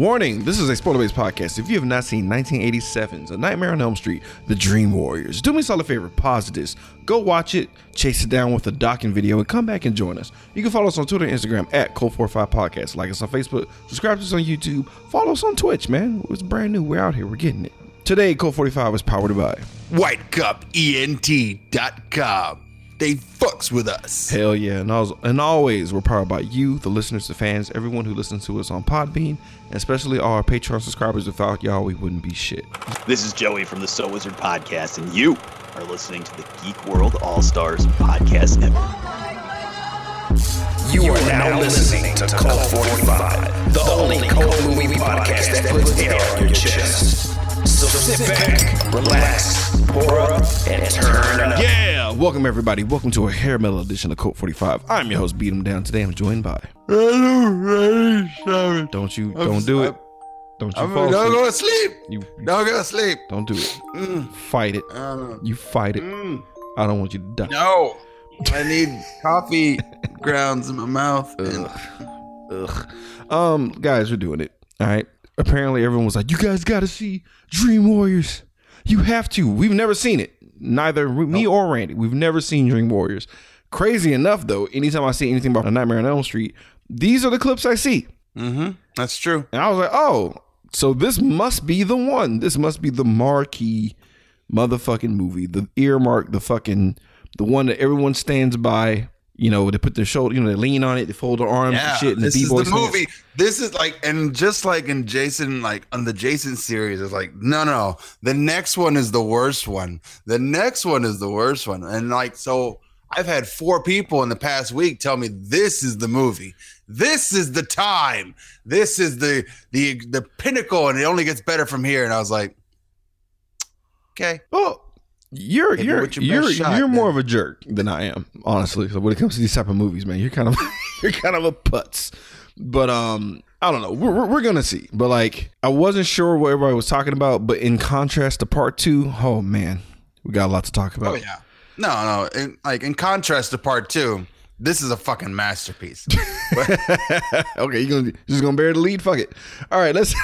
Warning, this is a spoiler based podcast. If you have not seen 1987's A Nightmare on Elm Street, The Dream Warriors, do me a solid favor, pause this, go watch it, chase it down with a Dokken video, and come back and join us. You can follow us on Twitter and Instagram at Code45 Podcast, like us on Facebook, subscribe to us on YouTube, follow us on Twitch, man. It's brand new. We're out here, we're getting it. Today, Code 45 is powered by WhiteCupENT.com. They fucks with us. Hell yeah. And, always, and always, we're powered by you, the listeners, the fans, everyone who listens to us on Podbean, and especially all our Patreon subscribers. Without y'all, we wouldn't be shit. This is Joey from the So Wizard Podcast, and you are listening to the Geek World All Stars Podcast Network. You are now listening to Cult 45, the only cult movie podcast that puts air on your chest. So sit back, relax, pour up, and turn up. Yeah. Welcome, everybody. Welcome to a hair metal edition of Code 45. I'm your host, Beat 'em Down. Today, I'm joined by. Hello Ray Sharon. Don't you, don't do it. Don't you I'm fall don't asleep. go to sleep. You, Don't go to sleep. don't do it. Mm, Fight it. uh, You fight it. mm, I don't want you to die. no. I need coffee grounds in my mouth. And Ugh. Um, guys, we're doing it. All right. Apparently, everyone was like, "You guys got to see Dream Warriors. You have to." We've never seen it. Neither me or Randy. We've never seen Dream Warriors. Crazy enough, though, anytime I see anything about a Nightmare on Elm Street, these are the clips I see, Mhm, that's true. and I was like, "Oh, so this must be the one. This must be the marquee motherfucking movie, the earmark, the fucking, the one that everyone stands by." You know, they put their shoulder, you know, they lean on it, they fold their arms Yeah, and shit. And this the is the movie. This is like, and just like in Jason, like on the Jason series, it's like, no, no, the next one is the worst one. The next one is the worst one, and like, so I've had four people in the past week tell me this is the movie. This is the time. This is the the the pinnacle, and it only gets better from here. And I was like, okay, Well, you're you're your you're shot, you're more of a jerk than I am, honestly. So when it comes to these type of movies, man, you're kind of you're kind of a putz. But um, I don't know. We're, we're, we're gonna see. But like, I wasn't sure what everybody was talking about. But in contrast to part two, oh man, we got a lot to talk about. oh yeah, no, no, and like in contrast to part two. This is a fucking masterpiece. okay, you gonna just gonna bear the lead? Fuck it. All right, let's.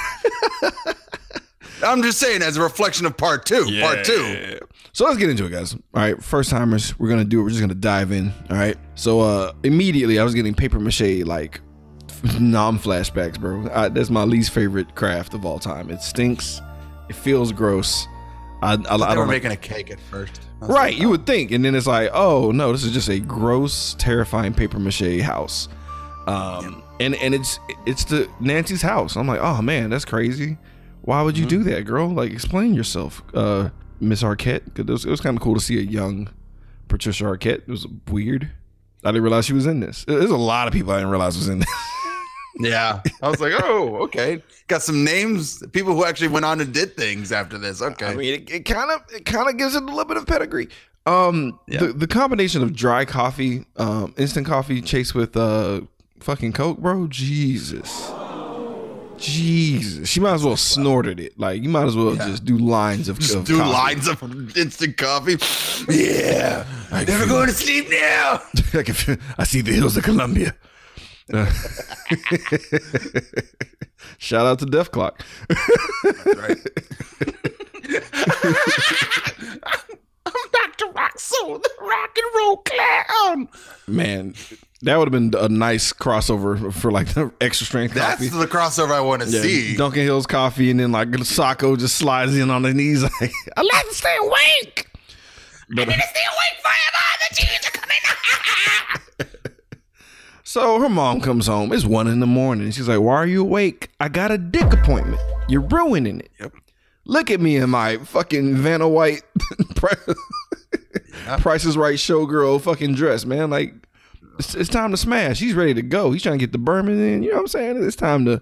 I'm just saying, as a reflection of part two. Part two. So let's get into it, guys. All right, first timers, we're gonna do it. We're just gonna dive in. All right. So uh immediately, I was getting paper mache like non flashbacks, bro. I, that's my least favorite craft of all time. It stinks. It feels gross. I, I, I They were don't making a cake at first. I was right. You would think, and then it's like, oh no, this is just a gross, terrifying paper mache house. Um, and and it's it's the Nancy's house. I'm like, oh man, that's crazy. Why would you Mm-hmm. do that, girl? Like, explain yourself, uh, Miss Arquette. It was, it was kind of cool to see a young Patricia Arquette. It was weird. I didn't realize she was in this. There's a lot of people I didn't realize was in this. Yeah. I was like, oh, okay. Got some names, people who actually went on and did things after this. Okay. I mean, it, it kind of it kind of gives it a little bit of pedigree. Um, Yeah. the the combination of dry coffee, um, instant coffee chased with uh fucking coke, bro. Jesus, Jesus. She might as well snorted it. Like you might as well just do lines of just of do coffee. lines of instant coffee. Yeah. I Never feel- going to sleep now. I, feel- I see the hills of Columbia. Uh, Shout out to Dethklok. right. I'm Dr. Rockso, the rock and roll clown. Man, that would have been a nice crossover for like the extra strength coffee. That's the crossover I want to Yeah, see. Duncan Hills coffee, and then like Sacco just slides in on the knees. Like, I like to stay awake. But, Stay awake forever. The teens are coming. so her mom comes home. It's one in the morning. She's like, "Why are you awake? I got a dick appointment. You're ruining it. Yep. Look at me in my fucking Vanna White Price is Right showgirl fucking dress, man. Like." It's, it's time to smash. He's ready to go. He's trying to get the Berman in. You know what I'm saying? It's time to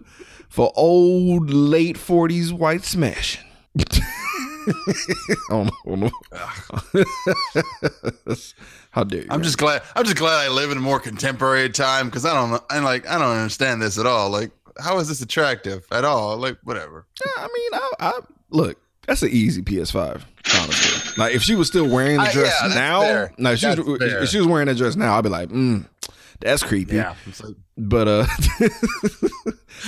for old late 40s white smashing. oh, no. How dare you? I'm just glad. I'm just glad I live in a more contemporary time because I don't. I like. I don't understand this at all. Like, how is this attractive at all? Like, whatever. I mean, I, I look. That's an easy PS5. Honestly, like if she was still wearing the I- dress yeah, that's now, fair. no, if she was, fair. if she was wearing that dress now, I'd be like, mm, That's creepy. Yeah. Like, But uh,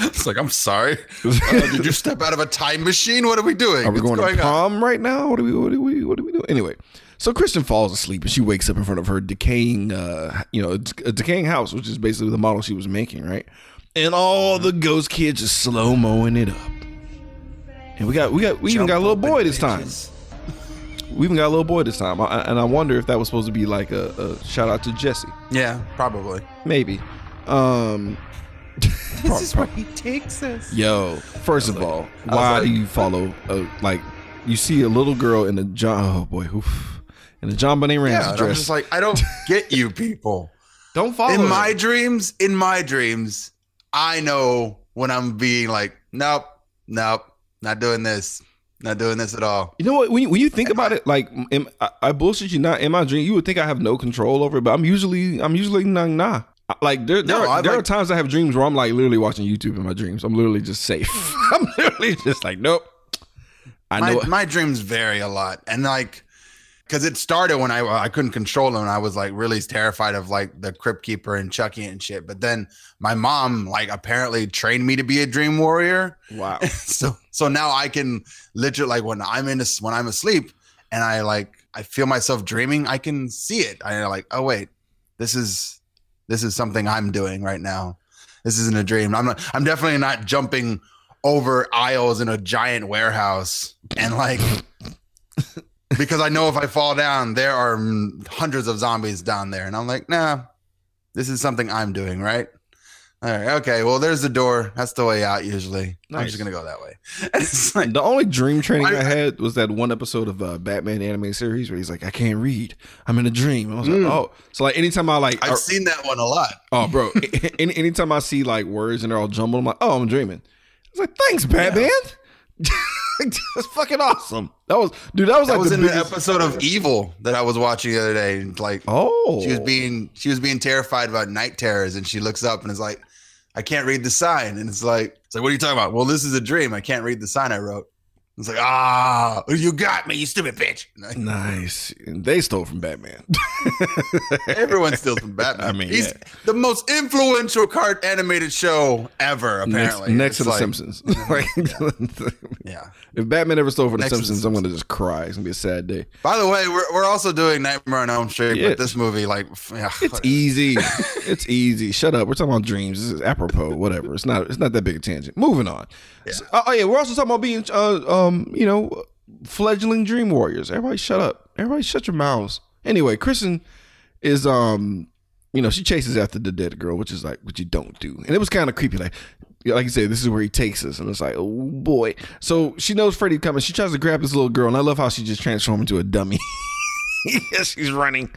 it's like I'm sorry. Uh, did you step out of a time machine? What are we doing? are we What's going, to on? right now? What are we? What are we? What are we doing? Anyway, so Kristen falls asleep and she wakes up in front of her decaying, uh, you know, a decaying house, which is basically the model she was making, right? And all the ghost kids are slow moing it up. And we got, we got, we even got a little boy this time. We even got a little boy this time, I, and I wonder if that was supposed to be like a, a shout out to Jesse, Yeah, probably. maybe. Um, This is where he takes us. yo, first of all, why like- do you follow? Uh, like, you see a little girl in a John, oh boy, oof, in a JonBenét Ramsey Yeah, and I'm just like, I don't get you people. Don't follow. in her. my dreams, in my dreams, I know when I'm being like, nope, nope, not doing this, not doing this at all. You know what? When you, when you think about it, like am, I, I bullshit you not in my dream, you would think I have no control over it, but I'm usually I'm usually nah nah. Like there there, No, are, there are times I have dreams where I'm like literally watching YouTube in my dreams. I'm literally just safe. I'm literally just like nope. I My, know. my dreams vary a lot, and like, because it started when I uh, I couldn't control them, and I was like really terrified of like the crypt keeper and Chucky and shit. But then my mom like apparently trained me to be a dream warrior, wow. so so now I can literally like when I'm in this when I'm asleep and I like I feel myself dreaming, I can see it. I like, oh wait, this is this is something I'm doing right now. This isn't a dream. I'm not I'm definitely not jumping over aisles in a giant warehouse and like because I know if I fall down, there are hundreds of zombies down there. And I'm like, nah, this is something I'm doing, right? All right, okay. Well, there's the door. That's the way out usually. I'm just gonna go that way. like, The only dream training I- I had was that one episode of uh, Batman anime series where he's like, I can't read. I'm in a dream. I was like, Mm. oh. So like anytime I like, I've seen that one a lot. oh, bro, any, anytime I see like words and they're all jumbled, I'm like, oh, I'm dreaming. It's like, thanks, Batman. That's fucking awesome. That was, dude. That was That like was the in biggest. the episode of Evil that I was watching the other day. and, Like, oh, she was being she was being terrified about night terrors, and she looks up and is like, "I can't read the sign." And it's like, "It's like, what are you talking about?" Well, this is a dream. I can't read the sign I wrote. It's like, ah, you got me, you stupid bitch. Nice. They stole from Batman. Everyone steals from Batman. I mean, he's yeah. the most influential cart animated show ever. Apparently, next to It's the Simpsons. like, Yeah. if Batman ever stole from the Next the Simpsons, I'm gonna just cry. It's gonna be a sad day. By the way, we're, we're also doing Nightmare on Elm Street, Yeah. but this movie, like, yeah, It's whatever. easy. it's easy. Shut up. We're talking about dreams. This is apropos. Whatever. It's not. It's not that big a tangent. Moving on. So- oh, oh, yeah. We're also talking about being, uh, um, you know, fledgling dream warriors. Everybody, shut up. Everybody, shut your mouths. Anyway, Kristen is, um, you know, she chases after the dead girl, which is like what you don't do, and it was kind of creepy. Like, like you said, this is where he takes us, and it's like, oh boy. So she knows Freddy coming. She tries to grab this little girl, and I love how she just transformed into a dummy. yes, she's running.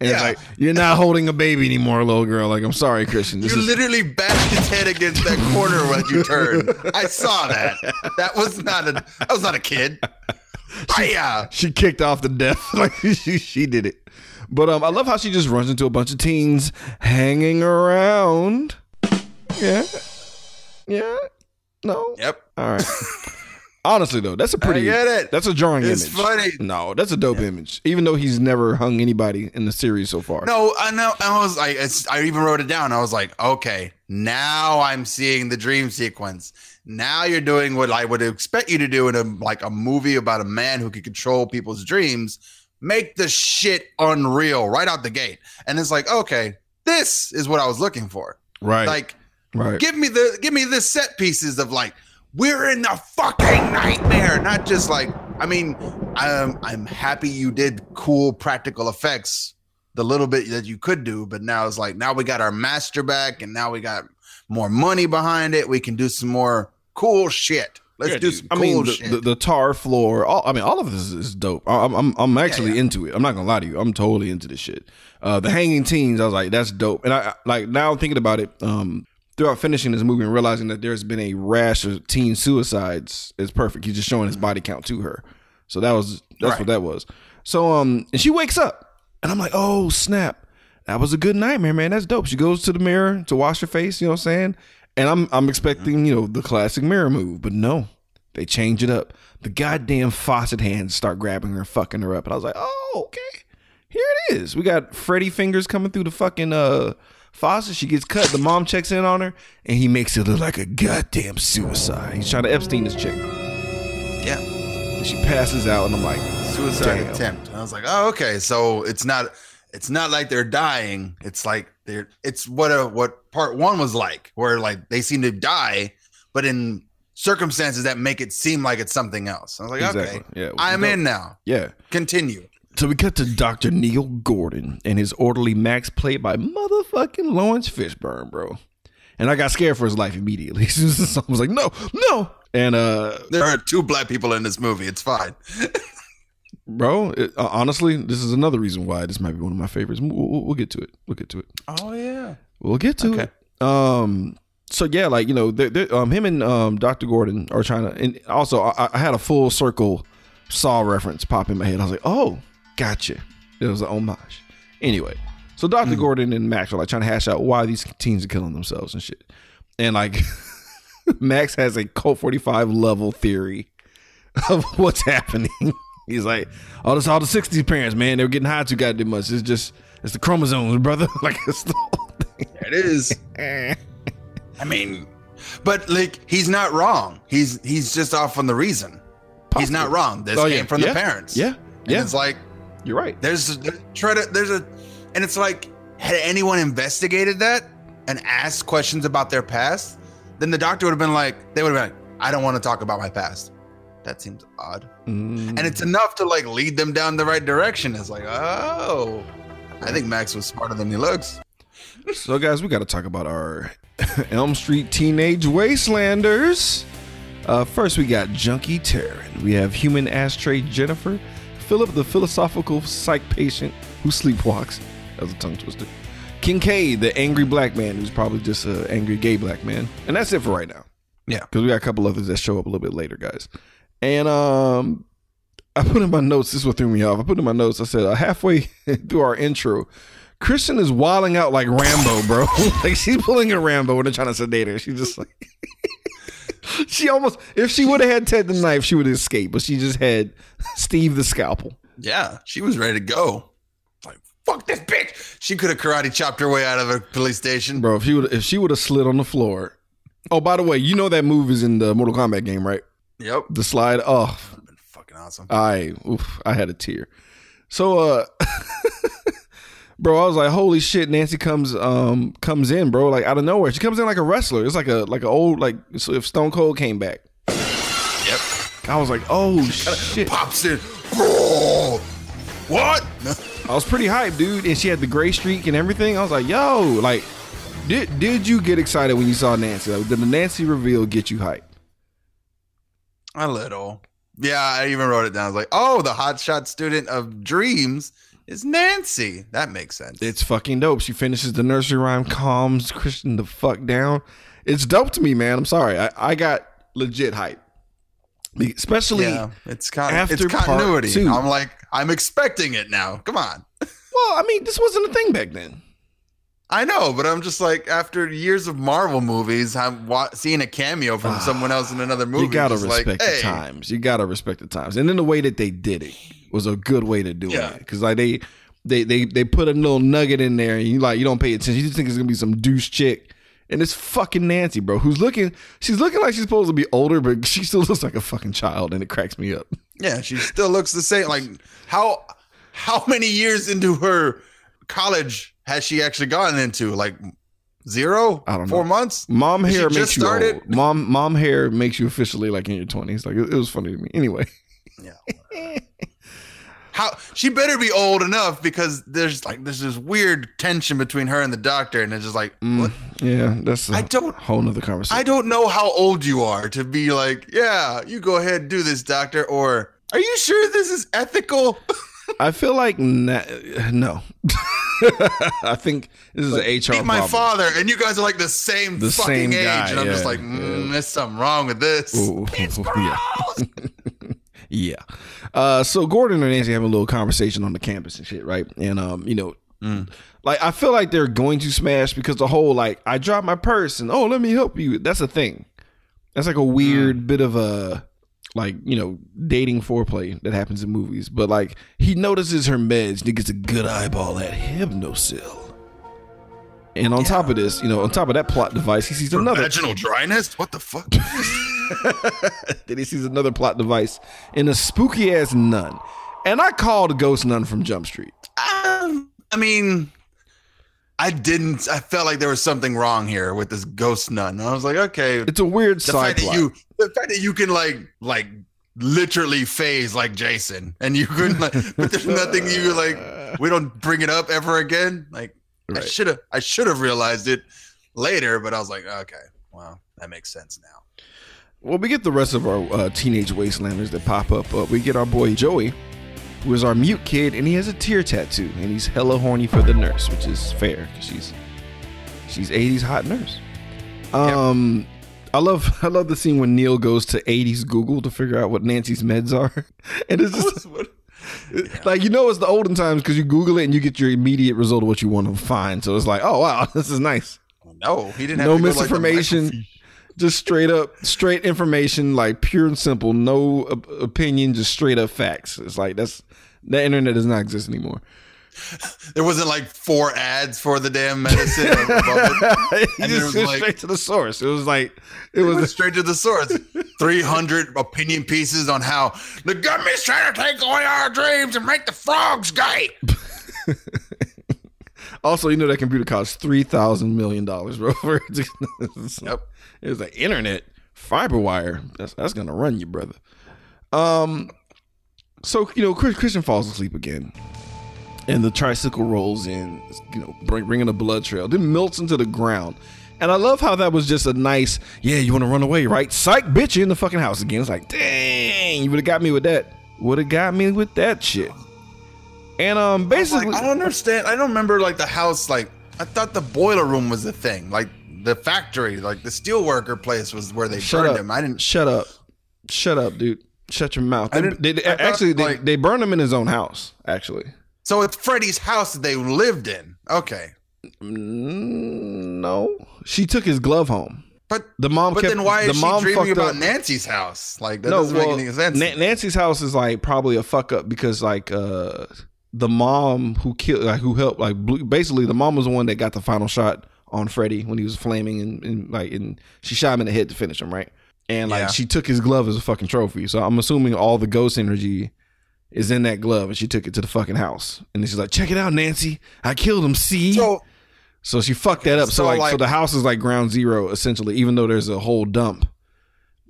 And it's Yeah. like, you're not holding a baby anymore, little girl. Like, I'm sorry, Christian. This You is literally bashed his head against that corner when you turned. I saw that. That was not a. That was not a kid. Hiya. she kicked off the death. like she she did it. But um I love how she just runs into a bunch of teens hanging around. Yeah. Yeah. No. Yep. All right. Honestly though, that's a pretty I get it. That's a jarring It's image. funny. No, that's a dope image. Even though he's never hung anybody in the series so far. No, I know. I was like, it's, I even wrote it down. I was like, okay, now I'm seeing the dream sequence. Now you're doing what I would expect you to do in a like a movie about a man who can control people's dreams. Make the shit unreal right out the gate. And it's like, okay, this is what I was looking for. Right. Like, right. give me the give me the set pieces of like we're in the fucking nightmare not just like i mean i'm i'm happy you did cool practical effects the little bit that you could do but now it's like now we got our master back and now we got more money behind it we can do some more cool shit let's Yeah, do dude. some I mean, the, shit the, the tar floor. All, I mean, all of this is, dope. I'm, I'm, I'm actually yeah. into it. I'm not gonna lie to you. I'm totally into this shit. Uh, the hanging teens. I was like, that's dope. And I I- like now I'm thinking about it. Um, throughout finishing this movie and realizing that there's been a rash of teen suicides is perfect. He's just showing his body count to her. So that was that's Right. what that was. So um, and she wakes up, and I'm like, oh snap, that was a good nightmare, man. That's dope. She goes to the mirror to wash her face. You know what I'm saying? And I'm I'm expecting you know the classic mirror move, but no, they change it up. The goddamn faucet hands start grabbing her, fucking her up, and I was like, oh okay, here it is. We got Freddy fingers coming through the fucking uh Foster, she gets cut. The mom checks in on her, and he makes it look like a goddamn suicide. He's trying to Epstein this chick. Yeah. And she passes out, and I'm like, Suicide Damn. attempt. I was like, oh, okay. So it's not it's not like they're dying. It's like they're it's what a what part one was like, where like they seem to die, but in circumstances that make it seem like it's something else. I was like, exactly. okay, yeah. I'm dope. in now. yeah. Continue. So we cut to Dr. Neil Gordon and his orderly Max, played by motherfucking Laurence Fishburne, bro. And I got scared for his life immediately. As soon as the song was like, no, no. And uh, There are two black people in this movie. It's fine. bro, it, uh, honestly, this is another reason why this might be one of my favorites. We'll, we'll, we'll get to it. We'll get to it. Oh yeah. We'll get to Okay. it. Um. So yeah, like you know, they're, they're, um, him and um, Dr. Gordon are trying to. And also, I, I had a full circle Saw reference pop in my head. I was like, oh, gotcha. It was an homage. Anyway, so Dr. Hmm. Gordon and Max are like trying to hash out why these teens are killing themselves and shit. And like, Max has a Colt 45 level theory of what's happening. He's like, oh, this all the 60s parents, man. They were getting high too goddamn much. It's just, it's the chromosomes, brother. like, it's the whole thing. It is. I mean, but like he's not wrong. He's he's just off on the reason. He's not wrong. This Oh, came yeah. from Yeah. the parents. Yeah. And Yeah. It's like You're right. there's try to there's a and it's like had anyone investigated that and asked questions about their past, then the doctor would have been like, they would have been like, I don't want to talk about my past. That seems odd. Mm. And it's enough to like lead them down the right direction. It's like, oh, I think Max was smarter than he looks. So, guys, we got to talk about our Elm Street Teenage Wastelanders. Uh, first, we got Junkie Taryn. We have Human Ashtray Jennifer. Philip, the philosophical psych patient who sleepwalks. That was a tongue twister. Kincaid, the angry black man who's probably just an angry gay black man. And that's it for right now. Yeah. Because we got a couple others that show up a little bit later, guys. And um, I put in my notes, this is what threw me off. I put in my notes, I said, uh, halfway through our intro, Christian is wilding out like Rambo, bro. like she's pulling a Rambo when they're trying to sedate her. She's just like she almost if she would have had Ted the knife, she would have escaped. But she just had Steve the scalpel. Yeah, she was ready to go. Like, fuck this bitch. She could have karate chopped her way out of a police station. Bro, if she would if she would have slid on the floor. Oh, by the way, you know that move is in the Mortal Kombat game, right? Yep. The slide. Oh, Been fucking awesome. I oof, I had a tear. So uh bro, I was like, holy shit, Nancy comes um comes in, bro, like out of nowhere. She comes in like a wrestler. It's like a like an old like so if Stone Cold came back. Yep. I was like, oh shit. Pops in. What? I was pretty hyped, dude. And she had the gray streak and everything. I was like, yo, like, did did you get excited when you saw Nancy? Like, did the Nancy reveal get you hyped? A little. Yeah, I even wrote it down. I was like, oh, the hotshot student of dreams is Nancy. That makes sense. It's fucking dope. She finishes the nursery rhyme, calms Christian the fuck down. It's dope to me, man. I'm sorry. I, I got legit hype. Especially yeah, it's con- after it's part continuity. two. I'm like, I'm expecting it now. Come on. well, I mean, this wasn't a thing back then. I know, but I'm just like, after years of Marvel movies, I'm wa- seeing a cameo from someone else in another movie. you gotta like, respect hey. the times. You gotta respect the times, and then the way that they did it was a good way to do Yeah. it. Because like they, they, they, they put a little nugget in there, and you like you don't pay attention. You just think it's gonna be some douche chick, and it's fucking Nancy, bro, who's looking. She's looking like she's supposed to be older, but she still looks like a fucking child, and it cracks me up. Yeah, she still looks the same. Like how how many years into her college has she actually gotten into? Like zero? I don't know. Four months? Mom hair just makes you started? old. Mom, mom hair makes you officially like in your twenties. Like it, it was funny to me. Anyway, Yeah. How she better be old enough because there's like there's this weird tension between her and the doctor, and it's just like Mm, yeah, that's a I don't- whole nother conversation. I don't know how old you are to be like, yeah, you go ahead and do this, doctor, or are you sure this is ethical? I feel like na- no. I think this is an HR Meet my problem. father, and you guys are like the same The fucking same age, guy, and I'm just like, mm, there's something wrong with this. Ooh, yeah. Yeah. Uh, so Gordon and Nancy have a little conversation on the campus and shit, right? And um, you know, Mm. like I feel like they're going to smash because the whole like I dropped my purse and oh let me help you. That's a thing. That's like a weird Mm. bit of a like you know dating foreplay that happens in movies. But like he notices her meds and he gets a good eyeball at Hypnocil. And on top of this, you know, on top of that plot device, he sees another. Vaginal dryness? What the fuck? then he sees another plot device in a spooky ass nun. And I called Ghost Nun from Jump Street. Um, I mean, I didn't. I felt like there was something wrong here with this ghost nun. And I was like, okay, It's a weird the side fact that plot. you, the fact that you can like, like literally phase like Jason, and you couldn't like, but there's nothing you like. We don't bring it up ever again. Like, I should have, I should have realized it later, but I was like, okay, well, that makes sense now. Well, we get the rest of our uh, teenage wastelanders that pop up. Uh, we get our boy Joey, who is our mute kid, and he has a tear tattoo, and he's hella horny for the nurse, which is fair because she's she's '80s hot nurse. Um, I love I love the scene when Neil goes to '80s Google to figure out what Nancy's meds are, and it's just like you know it's the olden times because you Google it and you get your immediate result of what you want to find. So it's like, oh wow, this is nice No, he didn't. Have no like, misinformation microfiche. Just straight up straight information like pure and simple no op- opinion just straight up facts it's like that's the internet does not exist anymore There wasn't like four ads for the damn medicine. it. he just was, like- straight to the source it was like it was straight to the source. 300 opinion pieces on how the government's trying to take away our dreams and make the frogs gay. also you know that computer cost three thousand million dollars bro Yep. it was like internet fiber wire. That's, that's gonna run you brother. Um so you know christian falls asleep again. And the tricycle rolls in you know bring, bringing a blood trail then melts into the ground. And i love how that was just a nice yeah you want to run away right? Psych bitch you in the fucking house again. It's like dang you would have got me with that would have got me with that shit and um basically Like, I don't understand. I don't remember like the house. Like I thought the boiler room was the thing. Like the factory, like the steelworker place was where they Shut burned up. him. I didn't. Shut up. Shut up, dude. Shut your mouth. They, they- they- thought, actually, they, like- they burned him in his own house, actually. So it's Freddy's house that they lived in. Okay, no. She took his glove home. but The mom but kept then why the is she mom dreaming about up. Nancy's house? Like that no, doesn't well, make any sense. Na- Nancy's house is like probably a fuck up because like uh the mom who killed like who helped like blew, basically the mom was the one that got the final shot on Freddy when he was flaming and, and like and she shot him in the head to finish him right and like Yeah. she took his glove as a fucking trophy so I'm assuming all the ghost energy is in that glove and she took it to the fucking house and she's like check it out Nancy I killed him see so so she fucked that up. So, so, like, so the house is like ground zero essentially, even though there's a whole dump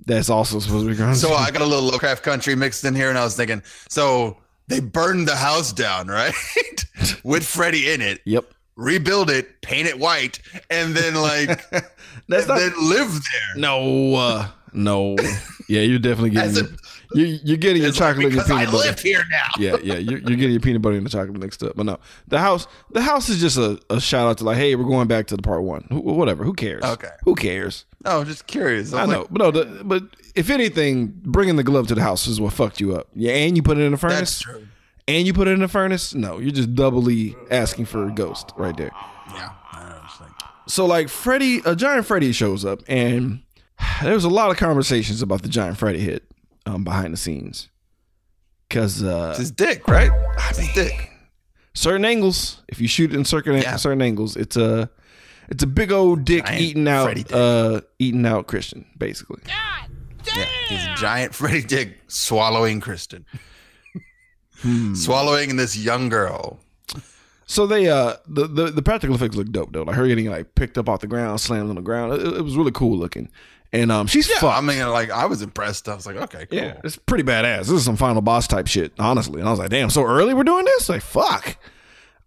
that's also supposed to be ground So zero. I got a little Lovecraft country mixed in here, and I was thinking, so they burned the house down, right? With Freddy in it, yep, rebuild it, paint it white, and then like that's not. then live there. no, uh, no. Yeah, you're definitely getting. As a- you, you're getting your It's like, chocolate and your I peanut butter. live here now. yeah, yeah, you're, you're getting your peanut butter and the chocolate mixed up. But no, the house, the house is just a, a shout out to like, hey, we're going back to the part one. Who, whatever, who cares? Okay. who cares? No, just curious. I was know, like, but no, the, but if anything, bringing the glove to the house is what fucked you up. Yeah, and you put it in the furnace. that's true. and you put it in the furnace, no, you're just doubly asking for a ghost right there. Yeah. I know, it's like, So like Freddy, a giant Freddy shows up, and there was a lot of conversations about the giant Freddy hit um, behind the scenes, because uh, it's his dick, right? It's his dick. certain angles, if you shoot it in certain Yeah. certain angles, it's a it's a big old dick Giant eating out dick. uh eating out Christian basically. Yeah, he's a giant Freddy dick swallowing Kristen, Hmm. swallowing this young girl. So they uh the, the the practical effects look dope though. Like her getting like picked up off the ground, slammed on the ground. It, it was really cool looking. And um she's Yeah, fucked. I mean, like I was impressed. I was like, okay, cool. Yeah, it's pretty badass. This is some final boss type shit, honestly. And I was like, damn, so early we're doing this? Like, fuck.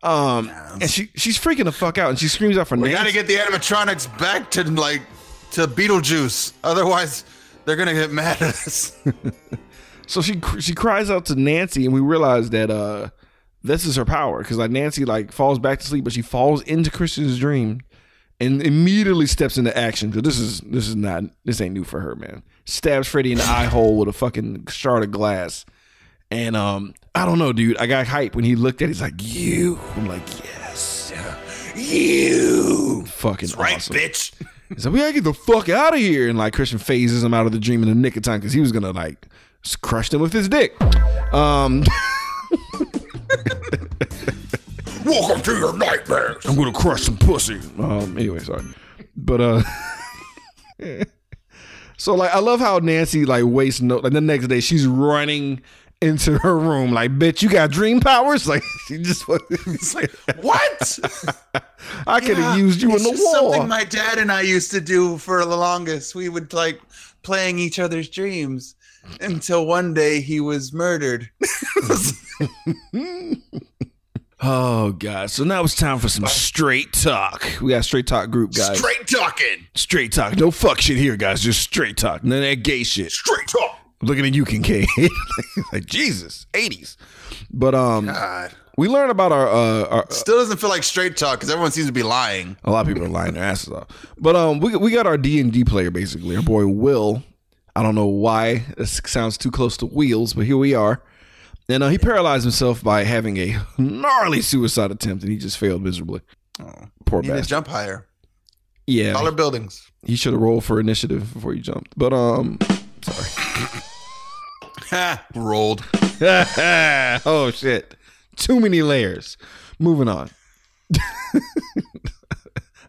Um, and she she's freaking the fuck out, and she screams out for Nancy. We Nancy. got to get the animatronics back to like to Beetlejuice, otherwise they're gonna get mad at us. so she she cries out to Nancy, and we realize that uh this is her power because like Nancy like falls back to sleep, but she falls into Christian's dream and immediately steps into action because this is this is not this ain't new for her, man. Stabs Freddy in the eye hole with a fucking shard of glass. And um, I don't know, dude. I got hype when he looked at it. He's like, you. I'm like, yes. You. Fucking right, awesome. bitch. He's like, we gotta get the fuck out of here. And like Christian phases him out of the dream in the nick of time because he was gonna like crush them with his dick. Um, Welcome to your nightmares. I'm gonna crush some pussy. Um. Anyway, sorry, but uh. so like, I love how Nancy like wastes no. Like the next day, she's running into her room like, "Bitch, you got dream powers!" Like she just. It's like, what? I could have Yeah, used you in the war. Something my dad and I used to do for the longest. We would like playing each other's dreams until one day he was murdered. Oh god! So now it's time for some straight talk. We got straight talk group guys. Straight talking. Straight talk. No fuck shit here, guys. Just straight talk. None of that gay shit. Straight talk. Looking at you, Kincaid. like Jesus, eighties. But um, God. we learned about our uh, our, Still doesn't feel like straight talk because everyone seems to be lying. a lot of people are lying their asses off. But um, we we got our D and D player basically. Our boy Will. I don't know why this sounds too close to wheels, but here we are. And uh, he paralyzed himself by having a gnarly suicide attempt, and he just failed miserably. Oh, Poor you need to bastard. jump higher. Yeah, Taller buildings. he should have rolled for initiative before he jumped. But um, sorry. Rolled. oh shit, too many layers. Moving on.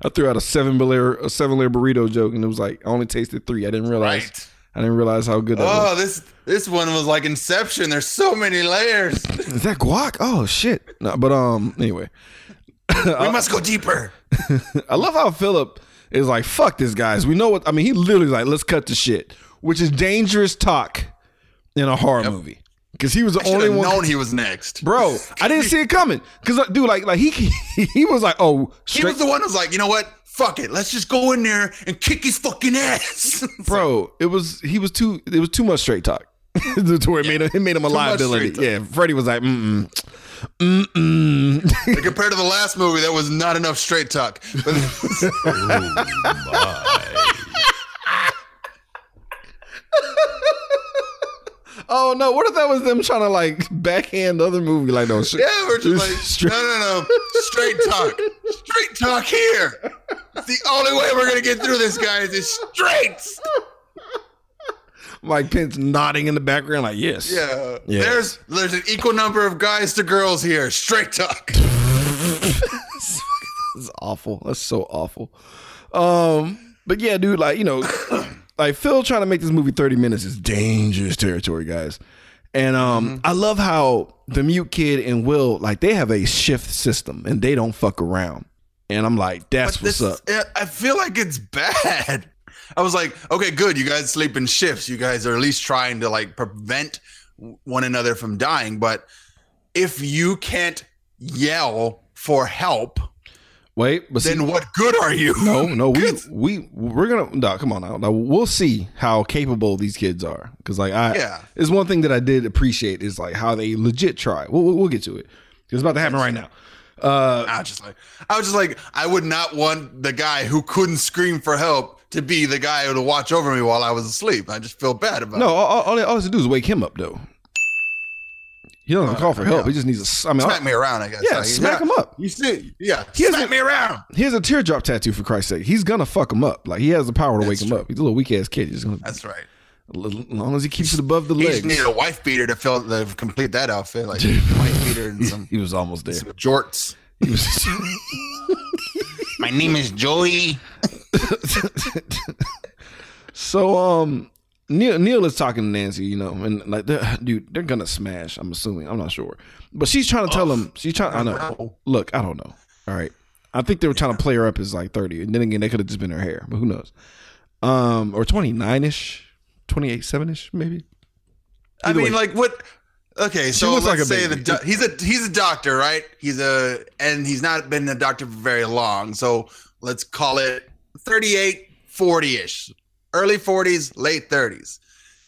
I threw out a seven layer a seven layer burrito joke, and it was like I only tasted three. I didn't realize. Right. I didn't realize how good that was. Oh, this this one was like Inception. There's so many layers. Is that guac? Oh shit. No, but um, anyway, we must go deeper. I love how Philip is like, "Fuck this, guys." We know what I mean. He literally like, "Let's cut the shit," which is dangerous talk in a horror movie because he was the Should only one. known he was next. Bro, I didn't see it coming. Cause, uh, dude, like, like he he was like, "Oh, He was the one who was like, you know what? Fuck it. Let's just go in there and kick his fucking ass. bro." It was he was too. It was too much straight talk. to where it made him, it made him a Too liability. Yeah, Freddy was like, "Mm mm, mm mm." Like, compared to the last movie, that was not enough straight talk. But Oh no! What if that was them trying to like backhand the other movie? Like no, shit. yeah, we're just like, Straight- no, no, no. Straight talk. Straight talk here. It's the only way we're going to get through this, guys, is straight. Mike Pence nodding in the background, like yes, Yeah. Yeah. There's there's an equal number of guys to girls here. Straight talk. It's awful. That's so awful. Um, but yeah, dude, like you know, like Phil trying to make this movie thirty minutes is dangerous territory, guys. And um, I love how the mute kid and Will like they have a shift system and they don't fuck around. And I'm like, that's what's This- up. I feel like it's bad. I was like, okay, good. You guys sleep in shifts. You guys are at least trying to like prevent one another from dying. But if you can't yell for help, Wait, but see, then what good are you? no, no, we we we're gonna no, come on now. now. We'll see how capable these kids are because like I Yeah. is one thing that I did appreciate is like how they legit try. We'll we'll, we'll get to it. It's about to happen right now. Uh, I was just like, I was just like, I would not want the guy who couldn't scream for help to be the guy who to watch over me while I was asleep. I just feel bad about no, it. all, all, all he has to do is wake him up though. He doesn't call for help. He just needs a. s- I mean, Smack me around, I guess. Yeah, Like, smack him up. You see, yeah, He smack a- me around. he has a teardrop tattoo for Christ's sake. He's gonna fuck him up. Like he has the power to wake That's him up. He's a little weak ass kid. He's gonna, That's right. as long as he keeps it above the leg. He legs. just needed a wife beater to fill to complete that outfit, like wife beater and some, he was almost there. some jorts. He was. My name is Joey. So um Neil Neil is talking to Nancy, you know, and like they're, dude, they're gonna smash. I'm assuming. I'm not sure, but she's trying to tell him. She's trying. I know. Look, I don't know. All right, I think they were trying to play her up as like 30, and then again, they could have just been her hair, but who knows? Um, or 29 ish, 28, seven ish, maybe. I mean, way. like what? Okay, so let's like say the do- he's a he's a doctor, right? He's a and he's not been a doctor for very long. So let's call it 38, 40 ish, early 40s, late 30s.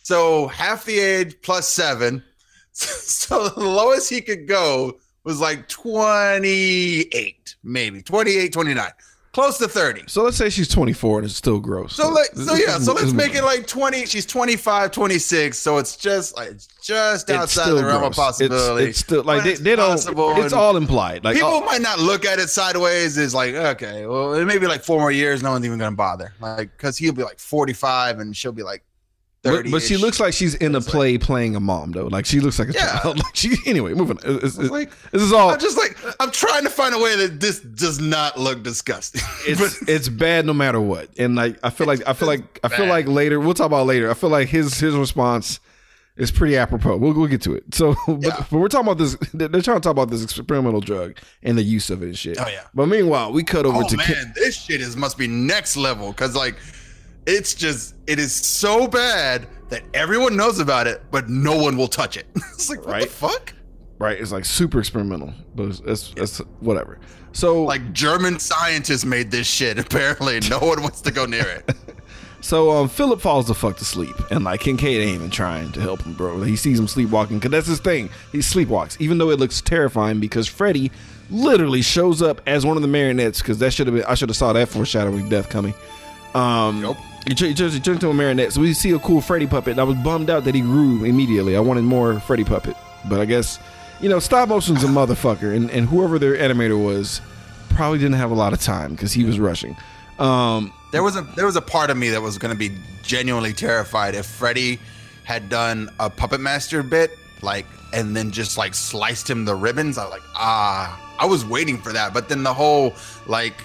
So half the age plus seven. So the lowest he could go was like 28, maybe 28, 29, close to 30. So let's say she's 24 and it's still gross. So like so yeah, so let's make it like 20 she's 25, 26, so it's just like it's just outside the realm gross. of possibility. It's, it's still like they, it's they don't. possible, It's all implied. Like People oh, might not look at it sideways as like, okay, well, it may be like four more years, no one's even gonna bother. Like, cause he'll be like 45 and she'll be like But, but she looks like she's in a play playing a mom though. Like she looks like a Yeah. child. Like she anyway. Moving. On. It's- it's- like- this is all. I'm just like I'm trying to find a way that this does not look disgusting. it's it's bad no matter what. And like I feel like I feel like I feel bad. like later we'll talk about it later. I feel like his his response is pretty apropos. We'll we'll get to it. So but, Yeah. but we're talking about this. They're trying to talk about this experimental drug and the use of it and shit. Oh, yeah. But meanwhile, we cut over oh to man, Kim- this shit is must be next level because like it's just it is so bad that everyone knows about it, but no one will touch it. it's like what the Right. fuck? right. It's like super experimental, but it's, it's, it's whatever. So Like German scientists made this shit. Apparently, no one wants to go near it. So um, Philip falls the fuck to sleep, and like Kincaid ain't even trying to help him, bro. He sees him sleepwalking, cause that's his thing. He sleepwalks, even though it looks terrifying, because Freddy literally shows up as one of the marionettes. Cause that should have been I should have saw that foreshadowing death coming. Um, Nope. He turns he a marionette, so we see a cool Freddy puppet. And I was bummed out that he grew immediately. I wanted more Freddy puppet, but I guess you know stop motion's a motherfucker, and and whoever their animator was probably didn't have a lot of time because he was rushing. Um, There was a there was a part of me that was going to be genuinely terrified if Freddy had done a puppet master bit like and then just like sliced him the ribbons. I was like ah, I was waiting for that, but then the whole like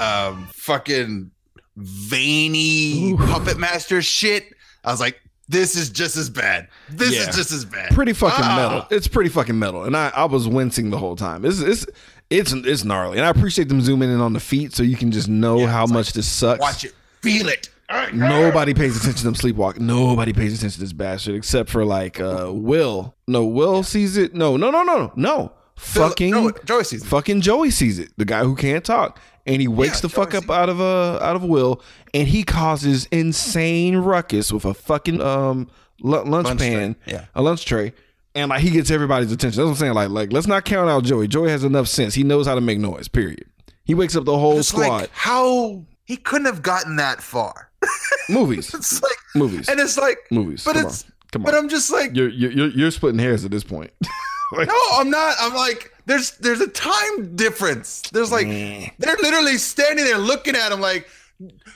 um fucking veiny Ooh. puppet master shit. I was like, this is just as bad. This Yeah. is just as bad. pretty fucking Ah. metal. It's pretty fucking metal, and I, I was wincing the whole time. It's it's it's it's gnarly, and I appreciate them zooming in on the feet so you can just know Yeah, how much this sucks. Watch it, feel it. Nobody pays attention to them sleepwalk. Nobody pays attention to this bastard except for like uh Will. No, Will sees it. No, no, no, no, no, Fucking no, Joey sees it. fucking Joey sees it. The guy who can't talk, and he wakes Yeah, the fuck up out of uh out of Will, and he causes insane ruckus with a fucking um lu- lunch, Lunch pan, tray, yeah. a lunch tray, and like he gets everybody's attention. That's what I'm saying. Like like let's not count out Joey. Joey has enough sense. He knows how to make noise. Period. He wakes up the whole It's squad. like how he couldn't have gotten that far. movies, It's like movies, and it's like movies. but Come it's on. Come but. I'm just like You're, you're you're you're splitting hairs at this point. Like, no, I'm not. I'm like there's there's a time difference. There's like they're literally standing there looking at him like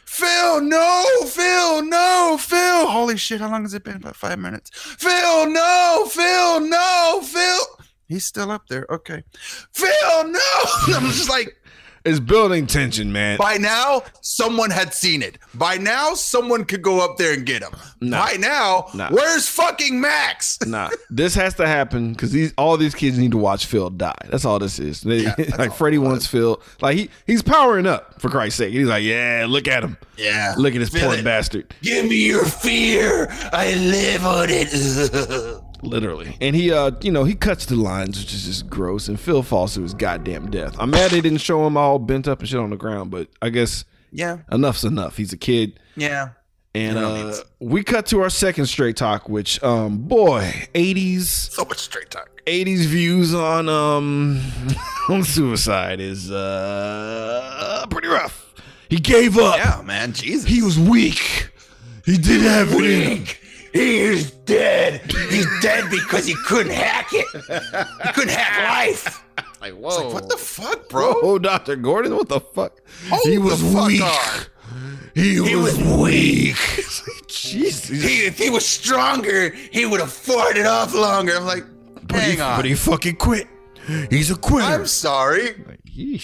Phil, no, Phil, no, Phil. Holy shit, how long has it been? About five minutes. Phil, no, Phil, no, Phil. He's still up there. Okay. Phil, no. I'm just like, It's building tension, man. by now, someone had seen it. By now, someone could go up there and get him. Nah. By now, Nah. where's fucking Max? Nah, this has to happen because these all these kids need to watch Phil die. That's all this is. They, Yeah, like Freddy wants Phil. Like he he's powering up for Christ's sake. He's like, yeah, look at him. Yeah. Look at this poor bastard. Give me your fear. I live on it. Literally. And he uh you know, he cuts the lines, which is just gross, and Phil falls to his goddamn death. I'm mad they didn't show him all bent up and shit on the ground, but I guess yeah. enough's enough. He's a kid. Yeah. And uh, we cut to our second straight talk, which um boy, 80s So much straight talk. 80s views on um on suicide is uh pretty rough. He gave up. Yeah, man. Jesus. He was weak. He didn't have it in him. He is dead. He's dead because he couldn't hack it. He couldn't hack life. Like, It's whoa. like, what the fuck, bro? Oh, Dr. Gordon, what the fuck? Hold he was fuck weak. on. He, was, was weak. Jesus. He, if he was stronger, he would have fought it off longer. I'm like, But hang he, on. But he fucking quit. He's a quitter. I'm sorry.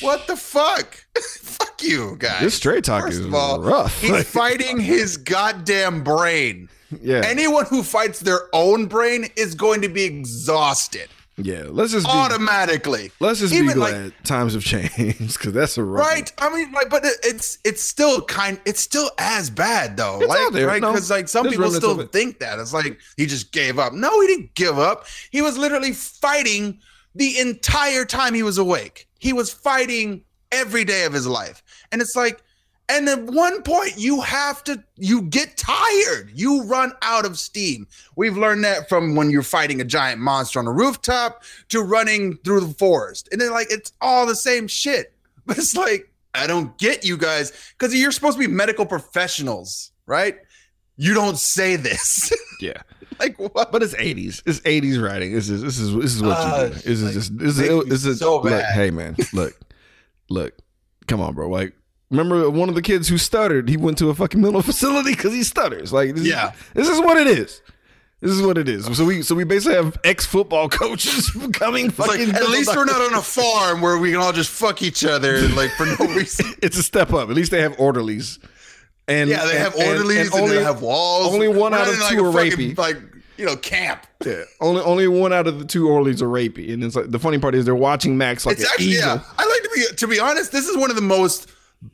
What the fuck? fuck you, guys. This straight talk First is of all, rough. He's fighting his goddamn brain. Yeah. Anyone who fights their own brain is going to be exhausted yeah. Let's just be, automatically. let's just Even, be like, glad times have changed because that's a rough Right. I mean, like, but it's it's still kind. It's still as bad though. It's like, there. right? No, Because like some people still think that it's like he just gave up. No, he didn't give up. He was literally fighting the entire time he was awake. He was fighting every day of his life, and it's like. And at one point, you have to, you get tired. You run out of steam. We've learned that from when you're fighting a giant monster on a rooftop to running through the forest. And then, like, it's all the same shit. But it's like, I don't get you guys because you're supposed to be medical professionals, right? You don't say this. Yeah. like, what? But it's 80s. It's 80s writing. This is this is this is what Uh, you do. This is like, just this is this is so look, bad. hey man, look. Look. Come on, bro. Like Remember one of the kids who stuttered? He went to a fucking mental facility because he stutters. Like, this Yeah. is, this is what it is. This is what it is. So we so we basically have ex football coaches becoming It's like, at least we're not on a farm where we can all just fuck each other like for no reason. It's a step up. At least they have orderlies. And Yeah, they and- have orderlies and, only they have walls. Only one out of like, two are fucking, rapey. Like you know, camp. Yeah, only only one out of the two orderlies are rapey, and it's like the funny part is they're watching Max like It's an actually eagle. yeah. I like to be to be honest. This is one of the most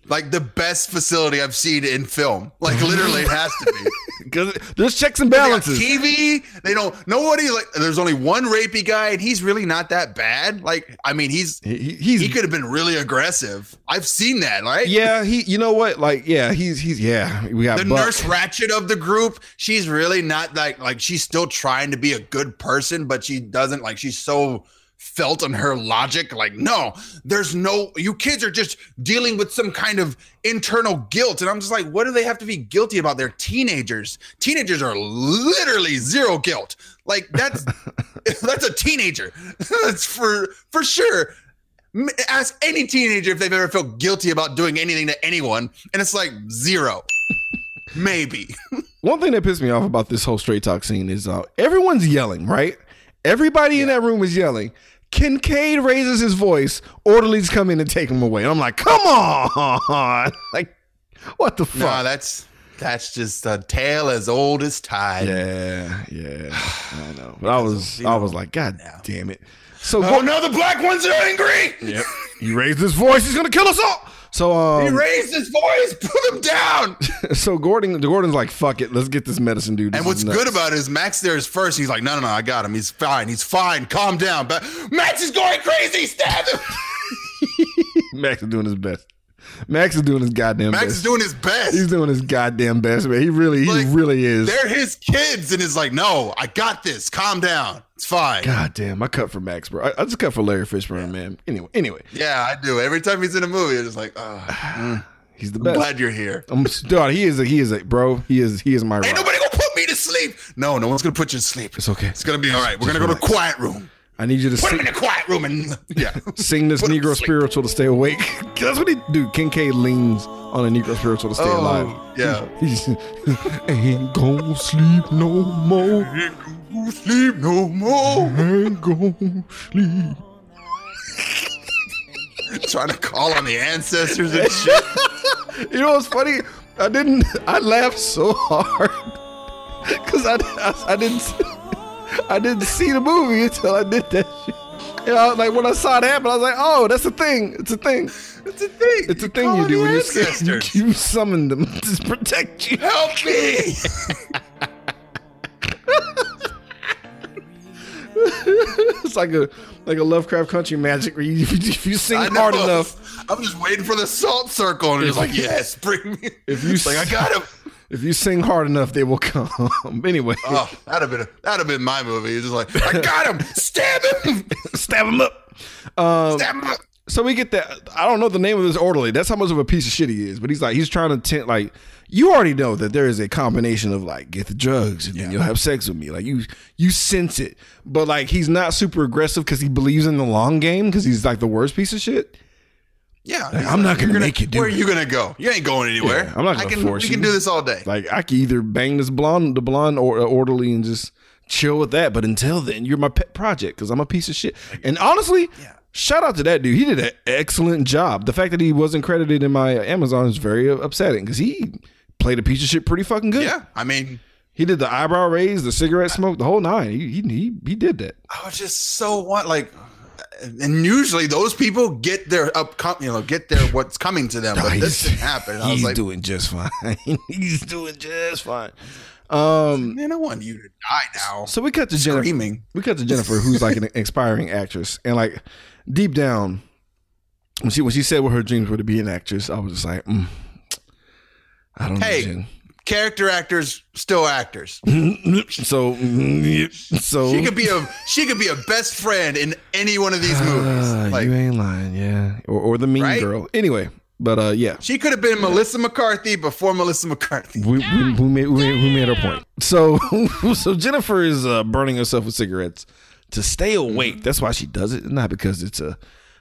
like the best facility I've seen in film. Like literally, it has to be. Because there's checks and They balances. TV. They don't. Nobody like. There's only one rapey guy, and he's really not that bad. Like I mean, he's He- he- he's he could have been really aggressive. I've seen that. Right. yeah. He you know what? Like yeah, he's he's yeah. We got the Buck. nurse Ratched of the group she's really not like like she's still trying to be a good person but she doesn't like she's so felt on her logic like no there's no you kids are just dealing with some kind of internal guilt. And i'm just like what do they have to be guilty about? They're teenagers. Teenagers are literally zero guilt. Like that's that's a teenager. That's for for sure. Ask any teenager if they've ever felt guilty about doing anything to anyone and it's like zero. Maybe. One thing that pissed me off about this whole straight talk scene is uh, everyone's yelling, right? Everybody in that room is yelling. Kincaid raises his voice. Orderlies come in and take him away. And I'm like, come on, like, what the no fuck? that's that's just a tale as old as time yeah, yeah, I know. But I was, I was like, God damn it. So oh no the black ones are angry Yep. He raised his voice. He's gonna kill us all. So he um, raised his voice put him down. so Gordon, Gordon's like, fuck it, let's get this medicine dude. and what's good about it is max there is first. He's like no no no i got him. He's fine. He's fine. Calm down. But max is going crazy. Stab him. Max is doing his best. Max is doing his goddamn max best. is doing his best He's doing his goddamn best, man. He really, he Like, really is. they're his kids and it's like no i got this calm down it's fine God damn, I cut for Max, bro. I, I just cut for Larry Fishburne, man. Anyway, anyway, yeah i do every time he's in a movie it's just like oh, he's the i'm best. glad you're here I'm, dog, he is a, he is a, bro. He is, he is my Ain't rock. nobody gonna put me to sleep. No, no one's gonna put you to sleep. It's okay. It's gonna be all right. We're Just gonna go to quiet room. I need you to Put him sing, in the quiet room and yeah. sing this Put him to Negro sleep. spiritual to stay awake. That's what he do. Kincaid leans on a Negro spiritual to stay Oh, alive. yeah. He's ain't gonna sleep no more. Go sleep no more. Ain't gonna sleep. Trying to call on the ancestors and shit. You know what's funny? I didn't. I laughed so hard because I, I I didn't I didn't see the movie until I did that shit. You know, like when I saw it happen, I was like, "Oh, that's a thing. It's a thing. It's a thing. It's a thing call you do when you're scared. ancestors. You summon them to protect you." Help me. It's like a like a Lovecraft Country magic where you, if you sing hard enough, I'm just waiting for the salt circle, and it's like, yes, bring me. If you like I got him. If you sing hard enough, they will come. anyway, Oh, that'd have been that'd have been my movie. It's just like I got him. Stab him. stab them up. Um, Stab him. up. So we get that. I don't know the name of this orderly. That's how much of a piece of shit he is. But he's like, he's trying to tent, like, you already know that there is a combination of like, get the drugs and then you'll have sex with me. Like you, you sense it. But like, he's not super aggressive because he believes in the long game because he's like the worst piece of shit. Yeah, Like, I'm not "You're gonna make you do Where it." are you gonna go? You ain't going anywhere. Yeah, I'm not gonna can, force We can do this all day. Like I could either bang this blonde, the blonde or, uh, orderly and just chill with that. But until then, you're my pet project because I'm a piece of shit. And honestly, shout out to that dude. He did an excellent job. The fact that he wasn't credited in my Amazon is very uh, upsetting because he played a piece of shit pretty fucking good. yeah, I mean, He did the eyebrow raise, the cigarette smoke, the whole nine. He he he, he did that. I was just so want like, and usually those people get their up, you know, get their what's coming to them, but this didn't happen. I was he's like, doing just fine. he's doing just fine. Um, man, I want you to die now. so we cut to Jennifer. Screaming. we cut to Jennifer, who's like an aspiring actress, and like deep down, when she when she said what her dreams were to be an actress, I was just like, mm, I don't Hey. know, Jen. Character actors, still actors. So, so She could be a she could be a best friend in any one of these movies. Ah, Like you ain't lying, yeah, or or the mean Right? girl. Anyway, but uh, yeah, she could have been Melissa McCarthy before Melissa McCarthy. we, we, we, made, we, we made our point. So, so Jennifer is uh, burning herself with cigarettes to stay awake. That's why she does it, not because it's a,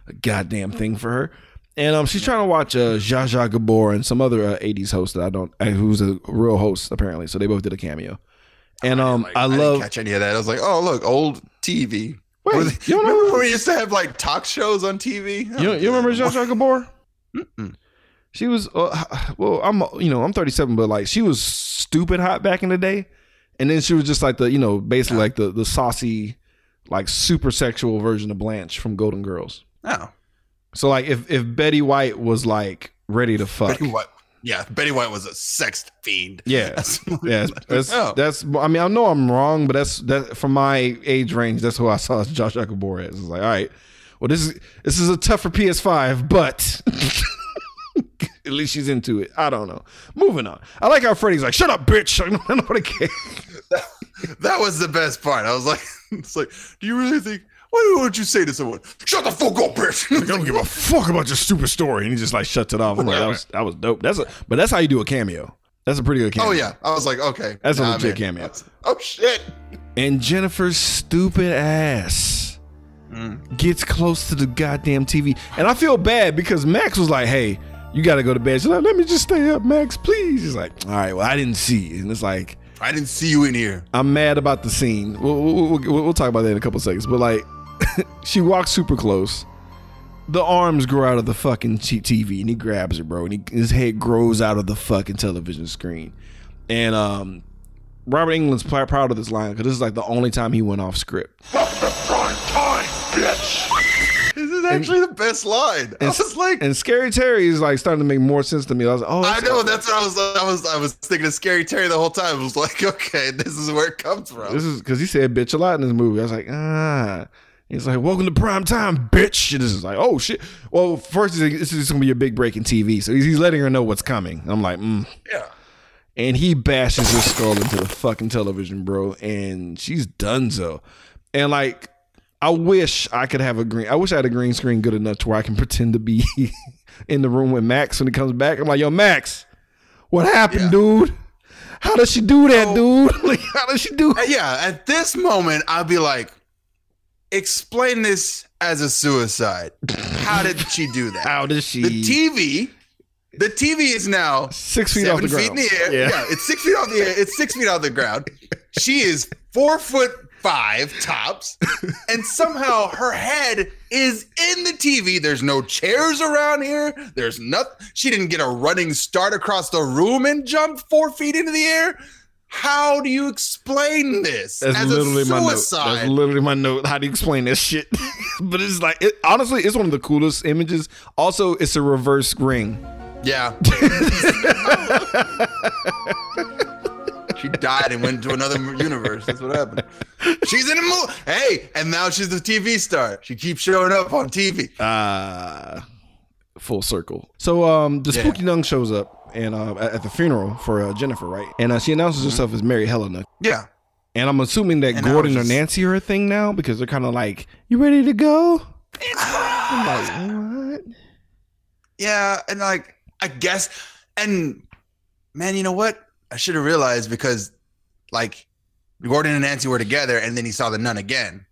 a goddamn thing for her. And um, she's trying to watch uh, Zsa Zsa Gabor and some other uh, '80s host that I don't, uh, who's a real host apparently. So they both did a cameo, and um, Like, I didn't love. catch any of that. I was like, oh look, old TV. Wait, you remember when we used to have like talk shows on TV? You, you remember Zsa Zsa Gabor? She was uh, well. I'm you know I'm 37, but like she was stupid hot back in the day, and then she was just like the you know basically like the the saucy, like super sexual version of Blanche from Golden Girls. Oh, So like if if Betty White was like ready to fuck, Betty White. Yeah, Betty White was a sex fiend. yeah, That's- yeah, that's, Oh. that's I mean I know I'm wrong, but that's that from my age range. That's who I saw as Josh Gabor as. It's like all right, well this is this is a tougher PS5, but. At least she's into it. I don't know. Moving on. I like how Freddy's like, "Shut up, bitch." Nobody cares. that was the best part. I was like, it's like, do you really think? Why don't you say to someone, "Shut the fuck up, bitch"? I don't give a fuck about your stupid story, and he just like shuts it off. I'm like, that was that was dope. That's a, but that's how you do a cameo. That's a pretty good cameo. oh yeah, I was like, okay, That's a nah, legit man. cameo. That's- Oh shit. And Jennifer's stupid ass mm. gets close to the goddamn TV. And I feel bad because Max was like, hey, you got to go to bed. She's like, let me just stay up, Max, please. He's like, all right, well, I didn't see. And it's like, I didn't see you in here. I'm mad about the scene. We'll, we'll, we'll, we'll talk about that in a couple seconds. But like, she walks super close. The arms grow out of the fucking TV, and he grabs her, bro, and he, his head grows out of the fucking television screen. And um, Robert Englund's pr- proud of this line because this is like the only time he went off script. This is actually the best line. I was like, And Scary Terry is like starting to make more sense to me. I was like, oh, I know that's what I was. I was. I was thinking of Scary Terry the whole time. I was like, okay, this is where it comes from. This is because he said bitch a lot in this movie. I was like, ah. He's like, welcome to prime time, bitch. And this is like, oh shit. Well, first, he's like, this is gonna be a big break in TV, so he's, he's letting her know what's coming. I'm like, mm. yeah. and he bashes his skull into the fucking television, bro, and she's done so. And like, I wish I could have a green. I wish I had a green screen good enough to where I can pretend to be in the room with Max when he comes back. I'm like, yo, Max, what happened, Yeah. dude? How does she do that, dude? Like, how does she do? Uh, Yeah. At this moment, I'd be like, explain this as a suicide. How did she do that? How does she? The TV. The TV is now Six feet off the feet ground. in the air. Yeah. Yeah. it's six feet off the air. It's six feet off the ground. She is four foot five tops, and somehow her head is in the TV. There's no chairs around here. There's nothing. She didn't get a running start across the room and jump four feet into the air. How do you explain this That's as literally a my note. suicide? That's literally my note. How do you explain this shit? but it's like, it, honestly, it's one of the coolest images. Also, it's a reverse ring. Yeah. she died and went to another universe. That's what happened. She's in a movie. Hey, and now she's the TV star. She keeps showing up on TV. uh full circle. So um the spooky nun shows up and uh at the funeral for uh, Jennifer, right? And uh, she announces herself as Mary Helena. Yeah. And I'm assuming that And Gordon was or Nancy are a thing now because they're kind of like, "You ready to go?" I'm like, "What?" Yeah. And like, I guess, and man, you know what? I should have realized because like Gordon and Nancy were together and then he saw the nun again.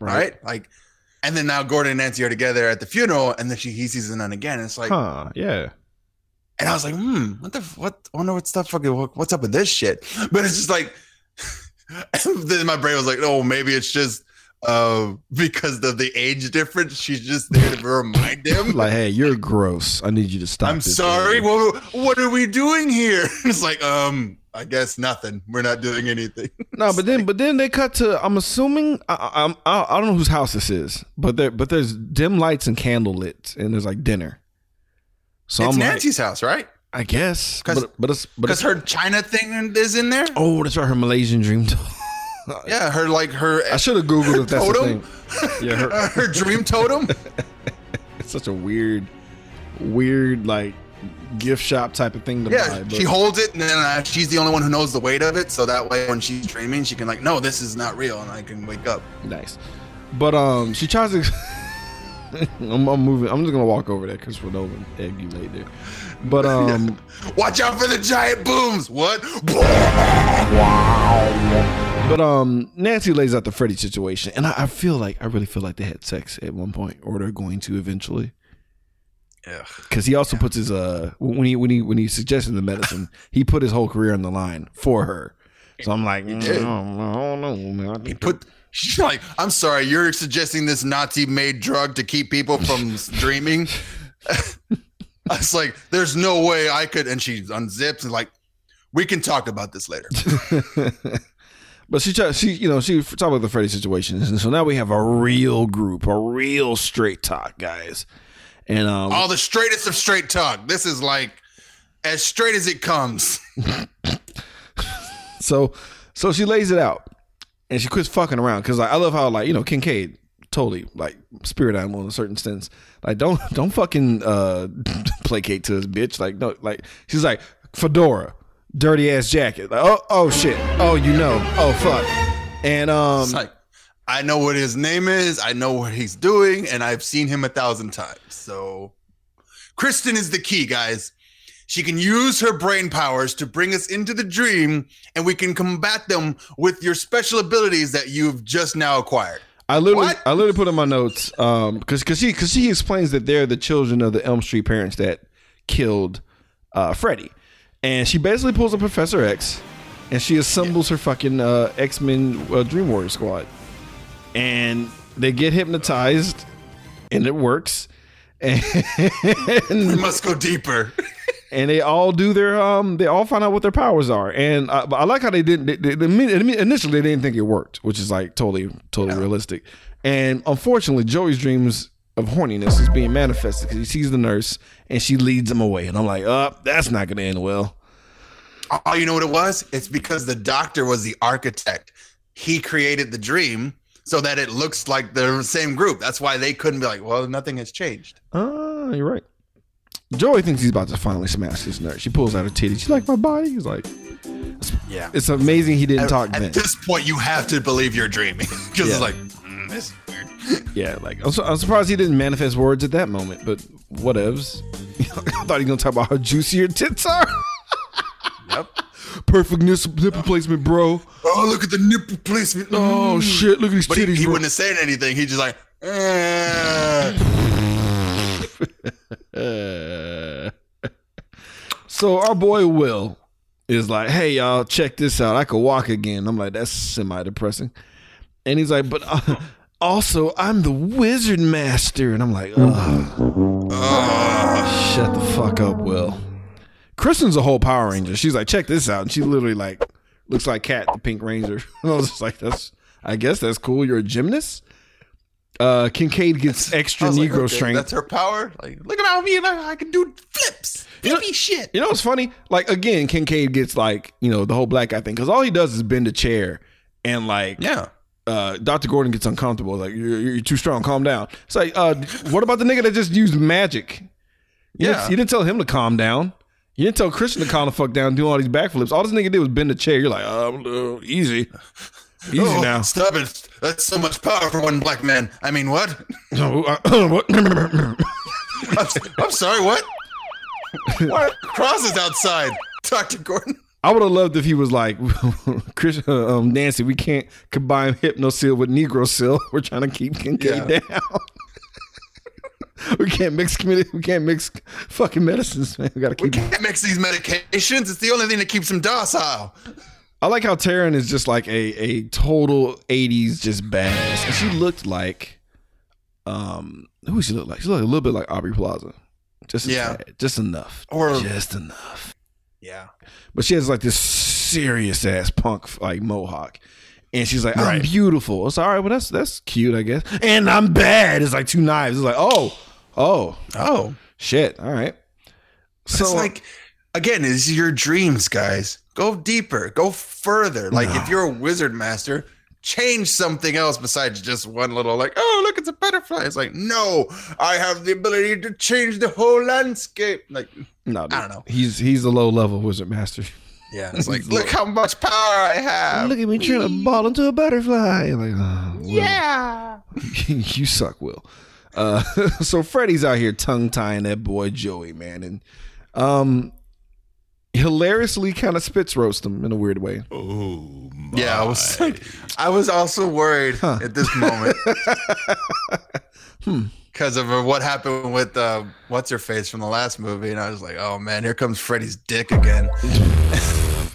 Right. Like, and then now Gordon and Nancy are together at the funeral and then she, he sees the nun again. It's like, Huh? Yeah. And I was like, hmm, what the what? I wonder what's the fucking what- what's up with this shit. But it's just like, then my brain was like, oh, maybe it's just uh because of the age difference. She's just there to remind him. Like, hey, you're gross. I need you to stop. I'm sorry. behavior." What what are we doing here? It's like, um, I guess nothing. We're not doing anything. No, but then but then they cut to. I'm assuming I, I, I I don't know whose house this is, but there but there's dim lights and candle lit, and there's like dinner. So it's I'm like, Nancy's house, right? I guess, 'Cause- but but it's Because it's, her China thing is in there. oh, that's right, her Malaysian dream. doll. Yeah, her like her I should have googled if that's the totem. thing. Yeah, her, her dream totem. it's such a weird, weird like gift shop type of thing to Yeah, buy. But she holds it, and then uh, she's the only one who knows the weight of it. So that way, when she's dreaming, she can like, no, this is not real, and I can wake up. nice, but um, she tries to. I'm, I'm moving. I'm just gonna walk over there because Nolan egg you laid there. But um, Watch out for the giant booms. What? But But um, Nancy lays out the Freddy situation, and I, I feel like I really feel like they had sex at one point, or they're going to eventually. Because he also puts his uh when he when he when he suggested the medicine, he put his whole career on the line for her. So I'm like, mm. I don't know, I don't know, man. I He put. She's like, I'm sorry, you're suggesting this Nazi-made drug to keep people from dreaming. I was like, there's no way I could. And she unzips and like, we can talk about this later. But she, she, you know, she talked about the Freddy situation, and so now we have a real group, a real straight talk, guys. And um, All the straightest of straight talk. This is like as straight as it comes. so, so she lays it out, and she quits fucking around because like, I love how like you know Kincaid totally like spirit animal in a certain sense. Like don't don't fucking uh placate to this bitch. Like no, like she's like fedora, dirty ass jacket. Like oh oh shit, oh you know, oh fuck, and um like, I know what his name is. I know what he's doing, and I've seen him a thousand times. So, Kristen is the key, guys. She can use her brain powers to bring us into the dream, and we can combat them with your special abilities that you've just now acquired. I literally, What? I literally put in my notes, um, because because she because she explains that they're the children of the Elm Street parents that killed uh, Freddy, and she basically pulls a Professor X, and she assembles her fucking uh, X Men uh, Dream Warrior squad, and they get hypnotized, and it works, and We must go deeper. and they all do their um they all find out what their powers are and I, I like how they didn't they, they, they- initially they didn't think it worked which is like totally totally realistic and unfortunately Joey's dreams of horniness is being manifested because he sees the nurse and she leads him away and I'm like uh that's not gonna end well Oh, you know what it was? It's because the doctor was the architect. He created the dream so that it looks like the same group. That's why they couldn't be like, well, nothing has changed. uh you're right Joey thinks he's about to finally smash this nurse she pulls out her titty she's like my body he's like Yeah. it's amazing he didn't talk then. At then this point, you have to believe you're dreaming because Yeah. it's like, mm, this is weird. Yeah, like I'm, su- I'm surprised he didn't manifest words at that moment, but whatevs. I thought he was gonna talk about how juicy your tits are. Yep. Perfect nipple, nipple placement, bro. Oh, look at the nipple placement. Oh Mm. shit, look at these But titties, he bro. wouldn't have said anything. He just like, eh. So our boy Will is like, "Hey y'all, check this out. I could walk again." I'm like, "That's semi-depressing," and he's like, "But uh, also, I'm the Wizard Master," and I'm like, "Ugh, shut the fuck up, Will." Kristen's a whole Power Ranger. She's like, "Check this out," and she literally like looks like Kat, the Pink Ranger. I was just like, "That's, I guess that's cool. You're a gymnast." Uh, Kincaid gets I extra was like, Negro okay, strength. That's her power. Like, look at me, and I, I can do flips, know- shit. You know what's funny? Like again, Kincaid gets like you know the whole black guy thing because all he does is bend a chair and like Yeah. uh, Dr. Gordon gets uncomfortable. Like you're, you're too strong. Calm down. It's like uh, what about the nigga that just used magic? You Yeah. didn't, you didn't tell him to calm down. You didn't tell Kristen to calm the fuck down, doing all these backflips. All this nigga did was bend a chair. You're like, oh, easy, easy Oh, now. Stop it. That's so much power for one black man. I mean, what? So, uh, what? I'm, I'm sorry, what? what? Cross is outside. Dr. Gordon. I would have loved if he was like, Chris, uh, um, Nancy, we can't combine Hypnocil with Negro Seal. We're trying to keep Kincaid Yeah. down. we can't mix. We can't mix fucking medicines, man. We gotta We can't mix these medications. It's the only thing that keeps him docile. I like how Taryn is just like a a total '80s just badass, and she looked like, um, who does she look like? She looked a little bit like Aubrey Plaza, just Yeah. tad, just enough, Or- just enough. Yeah. But she has like this serious ass punk like mohawk. And she's like, I'm Right. beautiful. It's all right, well that's that's cute, I guess. And I'm bad. It's like two knives. It's like, oh, oh, Oh. shit. All right. So it's like, again, it's your dreams, guys. Go deeper. Go further. Like, if you're a wizard master, change something else besides just one little, like, oh, look, it's a butterfly. It's like, no, I have the ability to change the whole landscape. Like, no, I don't know. He's he's a low level wizard master. yeah, it's like, look how much power I have. Look at me trying to ball into a butterfly. You're Like, oh, yeah, you suck, Will. Uh, so Freddy's out here tongue tying that boy Joey, man, and um, hilariously kind of spits roast him in a weird way. Oh Yeah, I was like, I was also worried at this moment. Because of what happened with uh, what's her face from the last movie, and I was like, "Oh man, here comes Freddy's dick again."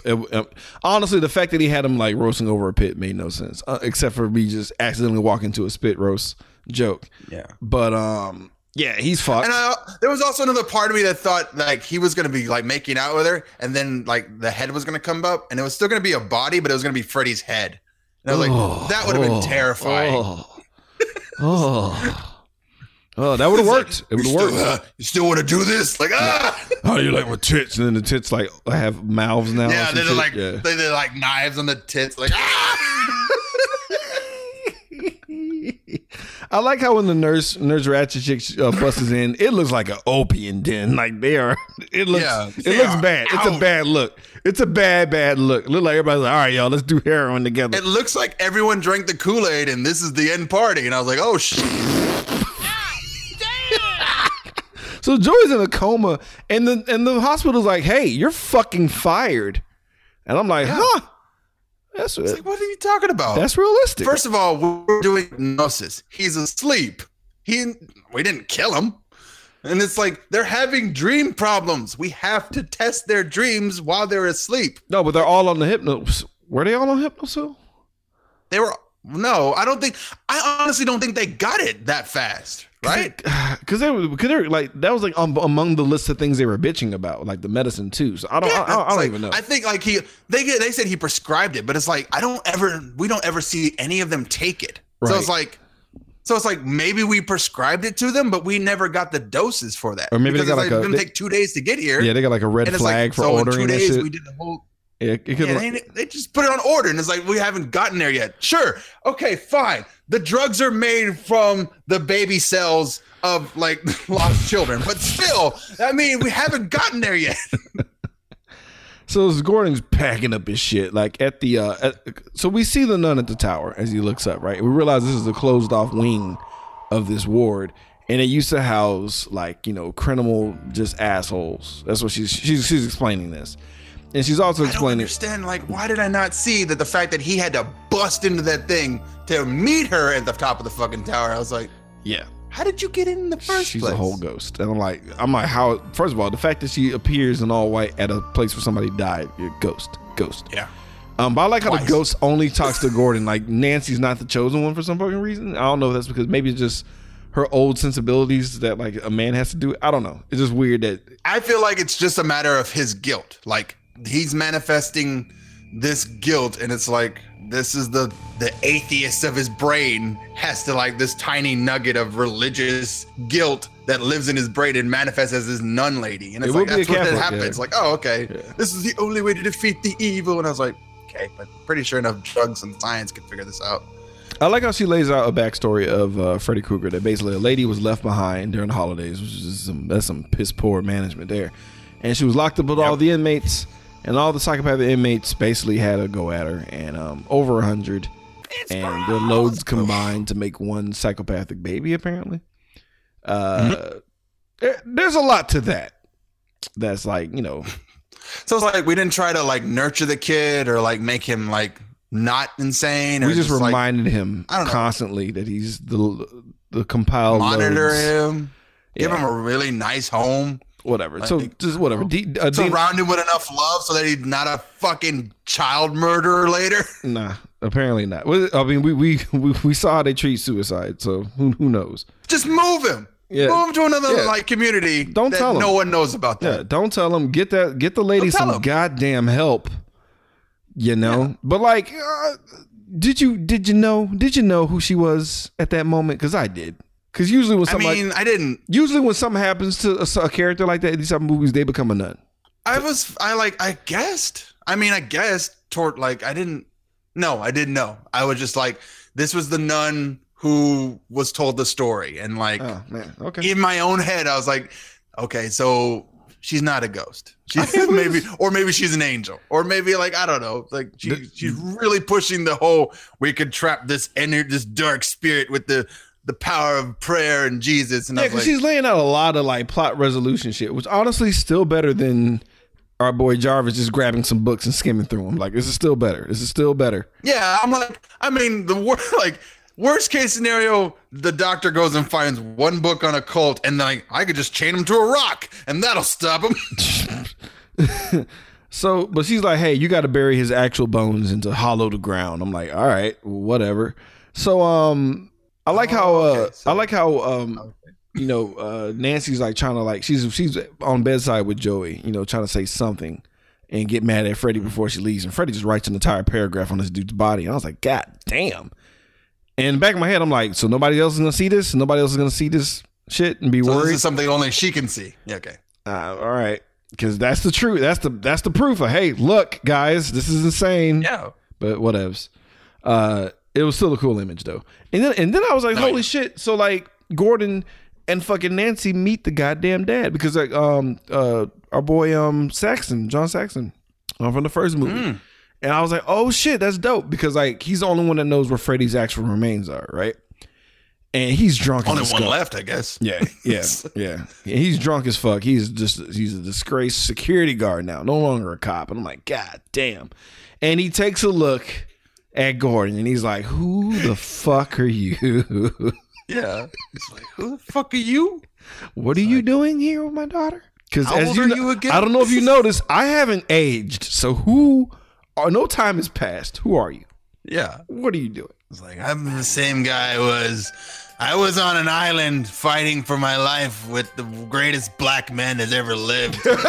It- it- honestly, the fact that he had him like roasting over a pit made no sense, uh, except for me just accidentally walking into a spit roast joke. Yeah. But um, yeah, he's fucked. And I, there was also another part of me that thought like he was gonna be like making out with her, and then like the head was gonna come up, and it was still gonna be a body, but it was gonna be Freddy's head. And I was like, that would have been terrifying. Oh, oh, oh that would have worked. It would have worked. uh, you still want to do this? Like, ah, do you like my tits? And then the tits like have mouths now. yeah. They're like, yeah. they did like knives on the tits. Like, ah. I like how when the nurse nurse Ratched chick uh, busts in, it looks like an opium den. Like they are. It looks. Yeah, it looks bad. It's a bad look. It's a bad bad look. Look like everybody's like, all right, y'all, let's do heroin together. It looks like everyone drank the Kool Aid, and this is the end party. And I was like, oh shit. So Joey's in a coma, and the and the hospital's like, "Hey, you're fucking fired," and I'm like, "Huh? That's Like, what are you talking about? that's realistic." First of all, we're doing hypnosis. He's asleep. He we didn't kill him. And it's like they're having dream problems. We have to test their dreams while they're asleep. no, but they're all on the hypnos. Were they all on hypnosis? They were no, I don't think I honestly don't think they got it that fast, right? Because they were, because they're like that was like um, among the list of things they were bitching about, like the medicine too. So I don't, I, I don't like- even know. I think like he they get they said he prescribed it, but it's like I don't ever we don't ever see any of them take it. So it's like so it's like maybe we prescribed it to them, but we never got the doses for that. Or maybe they got it's like a- it's gonna take two days to get here. yeah, they got like a red flag like, for so ordering in two days shit. we did the whole yeah, it could yeah, they, they just put it on order and it's like we haven't gotten there yet. Sure. Okay, fine. The drugs are made from the baby cells of like lost children, but still, I mean, we haven't gotten there yet. So Gordon's packing up his shit, like at the uh at, so we see the nun at the tower as he looks up, right? We realize this is a closed off wing of this ward. And it used to house like, you know, criminal just assholes. That's what she's she's she's explaining this. And she's also explaining. I understand. Like, why did I not see that the fact that he had to bust into that thing to meet her at the top of the fucking tower? I was like, Yeah. how did you get in in the first She's place? She's a whole ghost. And I'm like, I'm like, how first of all, the fact that she appears in all white at a place where somebody died, you're a ghost. Ghost. Yeah. Um, but I like how the ghost only talks to Gordon. Like Nancy's not the chosen one for some fucking reason. I don't know if that's because maybe it's just her old sensibilities that like a man has to do. I don't know. It's just weird that I feel like it's just a matter of his guilt. Like he's manifesting this guilt, and it's like this is the the atheist of his brain has to like this tiny nugget of religious guilt that lives in his brain and manifests as this nun lady. And it's It like would be a that's what that Catholic, happens. yeah. Like, oh, okay, Yeah. this is the only way to defeat the evil. And I was like, okay, but pretty sure enough drugs and science can figure this out. I like how she lays out a backstory of uh, Freddy Krueger. That basically a lady was left behind during the holidays, which is some that's some piss poor management there, and she was locked up with all the inmates, and all the psychopathic inmates basically had a go at her, and um, over a hundred, and their loads combined to make one psychopathic baby. Apparently, uh, there- there's a lot to that. That's like you know, So it's like we didn't try to like nurture the kid or like make him like not insane. Or we just, like, reminded him I don't know. constantly that he's the the compiled monitor loads. him, give Yeah. him a really nice home, whatever. So just whatever. D, uh, D, surround him with enough love so that he's not a fucking child murderer later. nah, apparently not. I mean, we we we, saw how they treat suicide, so who who knows? Just move him. Yeah. Move him to another Yeah. like community. Don't that tell him. No one knows about Yeah, that. don't tell him. Get that. Get the lady some him. goddamn help. You know, but like, uh, did you did you know did you know who she was at that moment? Because I did. Because usually when something I mean, I didn't. usually when something happens to a, a character like that in these type of movies, they become a nun. I was. I like. I guessed. I mean, I guessed toward like I didn't. No, I didn't know. I was just like, this was the nun who was told the story, and like Oh okay. in my own head, I was like, okay, so she's not a ghost. She's maybe, or maybe she's an angel, or maybe like I don't know, like she, she's really pushing the whole. We could trap this energy, this dark spirit with the the power of prayer and Jesus. And Yeah, because like, she's laying out a lot of like plot resolution shit, which honestly is still better than our boy Jarvis just grabbing some books and skimming through them. Like, this is still better. This is still better. Yeah, I'm like, I mean, the wor- like worst case scenario, the doctor goes and finds one book on a cult, and like I could just chain him to a rock, and that'll stop him. So, but she's like, "Hey, you got to bury his actual bones into hollow the ground." I'm like, "All right, whatever." So, um, I like how uh, okay, so- I like how um, you know, uh, Nancy's like trying to like she's she's on bedside with Joey, you know, trying to say something and get mad at Freddy before she leaves, and Freddy just writes an entire paragraph on this dude's body, and I was like, "God damn!" And in the back of my head, I'm like, "So nobody else is gonna see this? Nobody else is gonna see this shit and be So worried?" this is something only she can see. Yeah, okay. Uh, all right, because that's the truth. That's the that's the proof of hey, look, guys, this is insane. Yeah. But whatevs. Uh, it was still a cool image though. And then and then I was like, holy shit! So like Gordon and fucking Nancy meet the goddamn dad because like um uh our boy um Saxon John Saxon um, from the first movie. And I was like, oh shit, that's dope because like he's the only one that knows where Freddy's actual remains are, right? And he's drunk. as Only a one left, I guess. Yeah, yeah, yeah. And he's drunk as fuck. He's just he's a disgraced security guard now, no longer a cop. And I'm like, God damn. And he takes a look at Gordon and he's like, Who the fuck are you? Yeah. It's like, who the fuck are you? what are you doing here with my daughter? Because as you, are kn- you? I don't know if you noticed, I haven't aged. So who? Are, no time has passed. Who are you? Yeah. What are you doing? It's like I'm the same guy I was. I was on an island fighting for my life with the greatest black man that's ever lived. what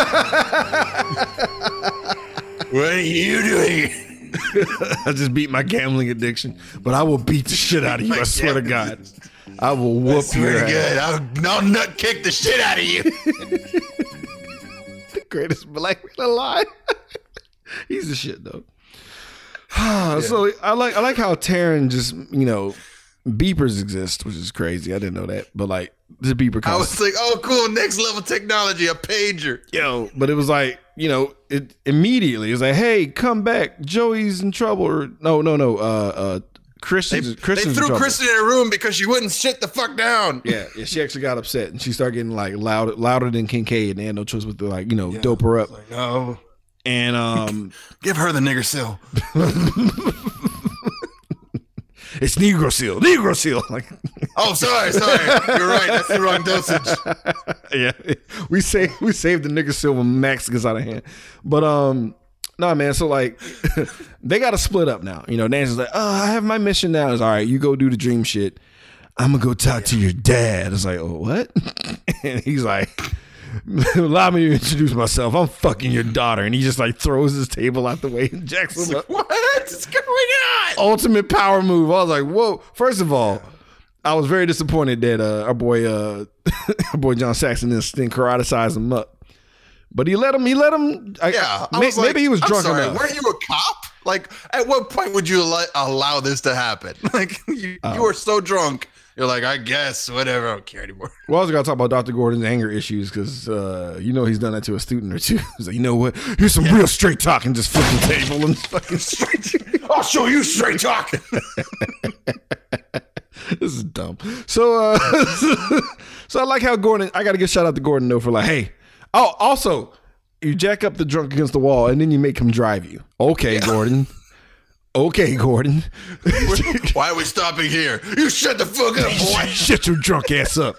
are you doing? I just beat my gambling addiction, but I will beat the shit out of you. I swear to God, I will whoop Swear your ass. God, I'll, I'll nut kick the shit out of you. The greatest black man alive. He's the shit though. So I like I like how Taryn just you know beepers exist, which is crazy. I didn't know that, but like the beeper. I was like, oh, cool, next level technology, a pager. yo, but it was like you know it immediately. It was like, hey, come back, Joey's in trouble. Or no, no, no. Uh, uh, Kristen's They Kristen's in threw trouble. Kristen in a room because she wouldn't shit the fuck down. Yeah, yeah, she actually got upset and she started getting like loud, louder than Kincaid, and they had no choice but to like you know dope her up. Like, no, And um, give her the nigger seal. it's Negro Seal, Negro Seal. Like, Oh, sorry, sorry. You're right. That's the wrong dosage. yeah, we say we saved the nigga Seal when Max gets out of hand. But um, no man. So like, they got to split up now. You know, Nancy's like, oh, I have my mission now. It's all right. You go do the dream shit. I'm gonna go talk to your dad. It's like, oh, what? and he's like. Allow me to introduce myself. I'm fucking your daughter, and he just like throws his table out the way and jacks him up. What is going on? ultimate power move. I was like, whoa. First of all, I was very disappointed that uh, our boy uh, our boy John Saxon didn't didn't karate him up. But he let him. He let him. I, Yeah, I may- like, maybe he was I'm drunk sorry, enough. Weren't you a cop? Like, at what point would you li- allow this to happen? Like, you, Uh, you were so drunk. You're like, I guess, whatever. I don't care anymore. Well, I was gonna talk about Dr. Gordon's anger issues because uh, you know he's done that to a student or two. He's like, you know what? Here's some real straight talk and just flip the table and fucking straight. I'll show you straight talk. this is dumb. So, uh, so I like how Gordon. I got to give shout out to Gordon though for like, hey, oh, also you jack up the drunk against the wall and then you make him drive you. Okay, Gordon. Okay, Gordon. Why are we stopping here? You shut the fuck up, boy. Shut your drunk ass up.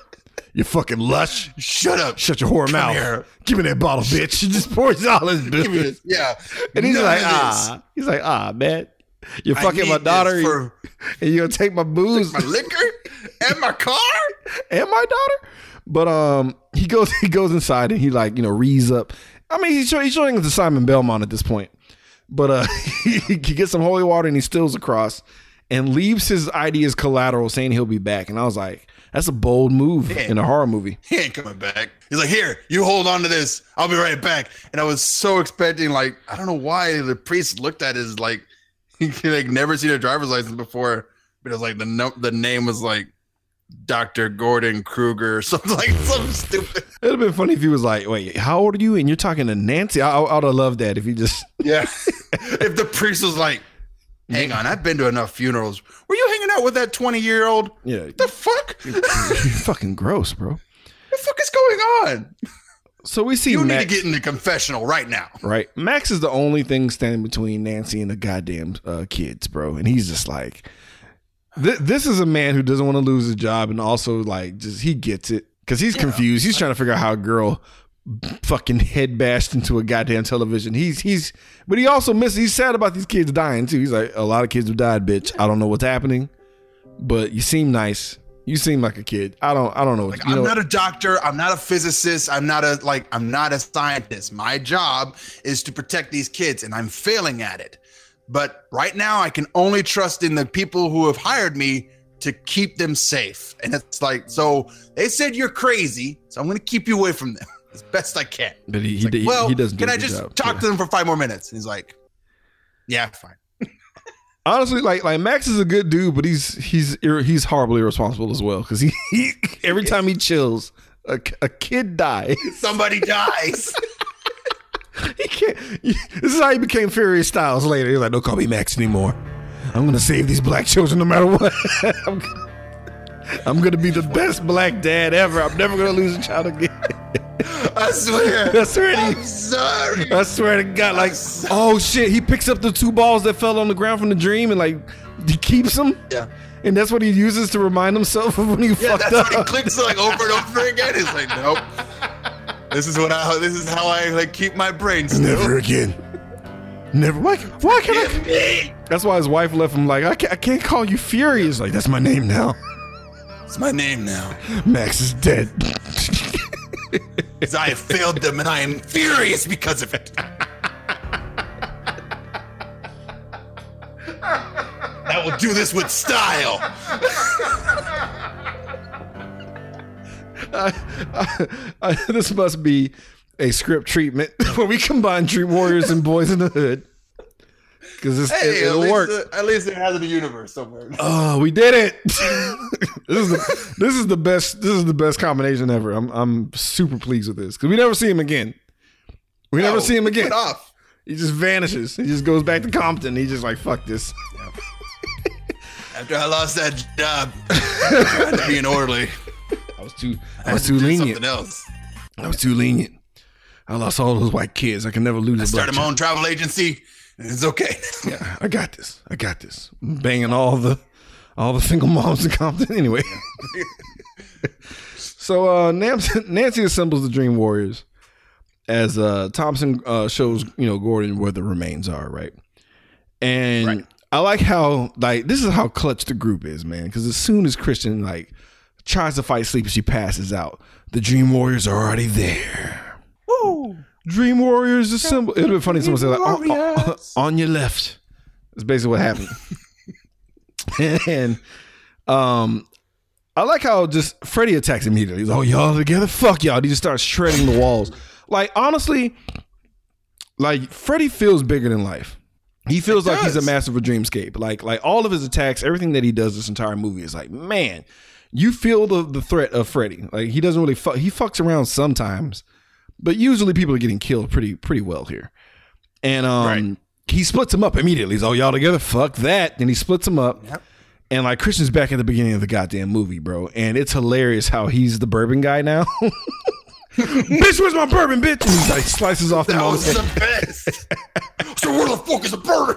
You fucking lush. Shut up. Shut your whore mouth. here. Give me that bottle, bitch. She just pours all his business. Yeah. And he's None like, ah. He's like, ah, man. You're fucking my daughter for and you're gonna take my booze my liquor and my car. and my daughter. But um, he goes he goes inside and he like you know rees up. I mean, he's showing, he's showing it to Simon Belmont at this point. But uh, he gets some holy water and he stills across and leaves his ID as collateral, saying he'll be back. And I was like, that's a bold move in a horror movie. He ain't coming back. He's like, here, you hold on to this. I'll be right back. And I was so expecting, like, I don't know why the priest looked at his like he like never seen a driver's license before, but it was like the no, the name was like Dr. Gordon Krueger or something like something stupid. It'd have been funny if he was like, "Wait, how old are you?" And you're talking to Nancy. I, I would have loved that if he just. Yeah. if the priest was like, hang on, I've been to enough funerals. Were you hanging out with that 20 year old? Yeah, The fuck? you're fucking gross, bro. the fuck is going on? So we see You Max, need to get in the confessional right now. right? Max is the only thing standing between Nancy and the goddamn uh, kids, bro. And he's just like, th- this is a man who doesn't want to lose his job, and also like just he gets it because he's confused. He's trying to figure out how a girl fucking head bashed into a goddamn television. He's he's, but he also misses. He's sad about these kids dying too. He's like, a lot of kids have died, bitch. I don't know what's happening, but you seem nice. You seem like a kid. I don't. I don't know. Like, I'm know, not a doctor. I'm not a physicist. I'm not a like. I'm not a scientist. My job is to protect these kids, and I'm failing at it. But right now, I can only trust in the people who have hired me to keep them safe. And it's like, so they said you're crazy, so I'm going to keep you away from them as best I can. but he, he, like, he, well, he doesn't. can a I good just job. talk Yeah. to them for five more minutes? And he's like, yeah, fine. honestly like like Max is a good dude, but he's he's ir- he's horribly irresponsible as well because he, he every time he chills, a, a kid dies. Somebody dies. He can't. This is how he became Furious Styles later. He's like, don't call me Max anymore. I'm gonna save these black children no matter what. I'm, I'm gonna be the best black dad ever. I'm never gonna lose a child again. I swear. That's right. I'm sorry. I swear to God, like, oh shit, he picks up the two balls that fell on the ground from the dream and like he keeps them. Yeah. And that's what he uses to remind himself of when he Yeah, fucked that's up. what he clicks like over and over again. He's like, nope. This is what I. This is how I like keep my brain still. Never again. Never. Why? Why can I? me. That's why his wife left him. Like I can't, I can't call you Furious. Like that's my name now. It's my name now. Max is dead. Because I have failed them and I am furious because of it. I will do this with style. I, I, I, this must be a script treatment where we combine Dream Warriors and Boyz n the Hood. Because it, Hey, at will least, work. uh, at least it has a universe somewhere. Oh, we did it! this is the this is the best this is the best combination ever. I'm I'm super pleased with this because we never see him again. We never see him again. off. He just vanishes. He just goes back to Compton. He's just like fuck this. After I lost that job, trying to be an orderly, I was too I I was too to lenient. something else. I was too lenient. I lost all those white kids. I can never lose I started my own travel agency. It's okay. Yeah, I got this. I got this. I'm banging all the all the single moms in Compton. Anyway. so uh Nancy, Nancy assembles the Dream Warriors as uh Thompson uh shows, you know, Gordon where the remains are, right? And Right. I like how like this is how clutch the group is, man. Because as soon as Kristen like tries to fight sleep, she passes out. The Dream Warriors are already there. Woo! Dream Warriors assemble. It'd be funny if someone said like on, on- on your left. That's basically what happened. and um I like how just Freddy attacks immediately. He's like, oh y'all together? Fuck y'all. He just starts shredding the walls. Like honestly, like Freddy feels bigger than life. He feels like he's a master of a dreamscape. Like like all of his attacks, everything that he does this entire movie is like, man, you feel the the threat of Freddy. Like he doesn't really fuck he fucks around sometimes, but usually people are getting killed pretty pretty well here. And um Right. he splits them up immediately. He's all y'all together, fuck that. Then he splits them up. Yep. And like Kristen's back at the beginning of the goddamn movie, bro. And it's hilarious how he's the bourbon guy now. bitch, where's my bourbon, bitch? And he like slices off the That was the best. so where the fuck is the bird?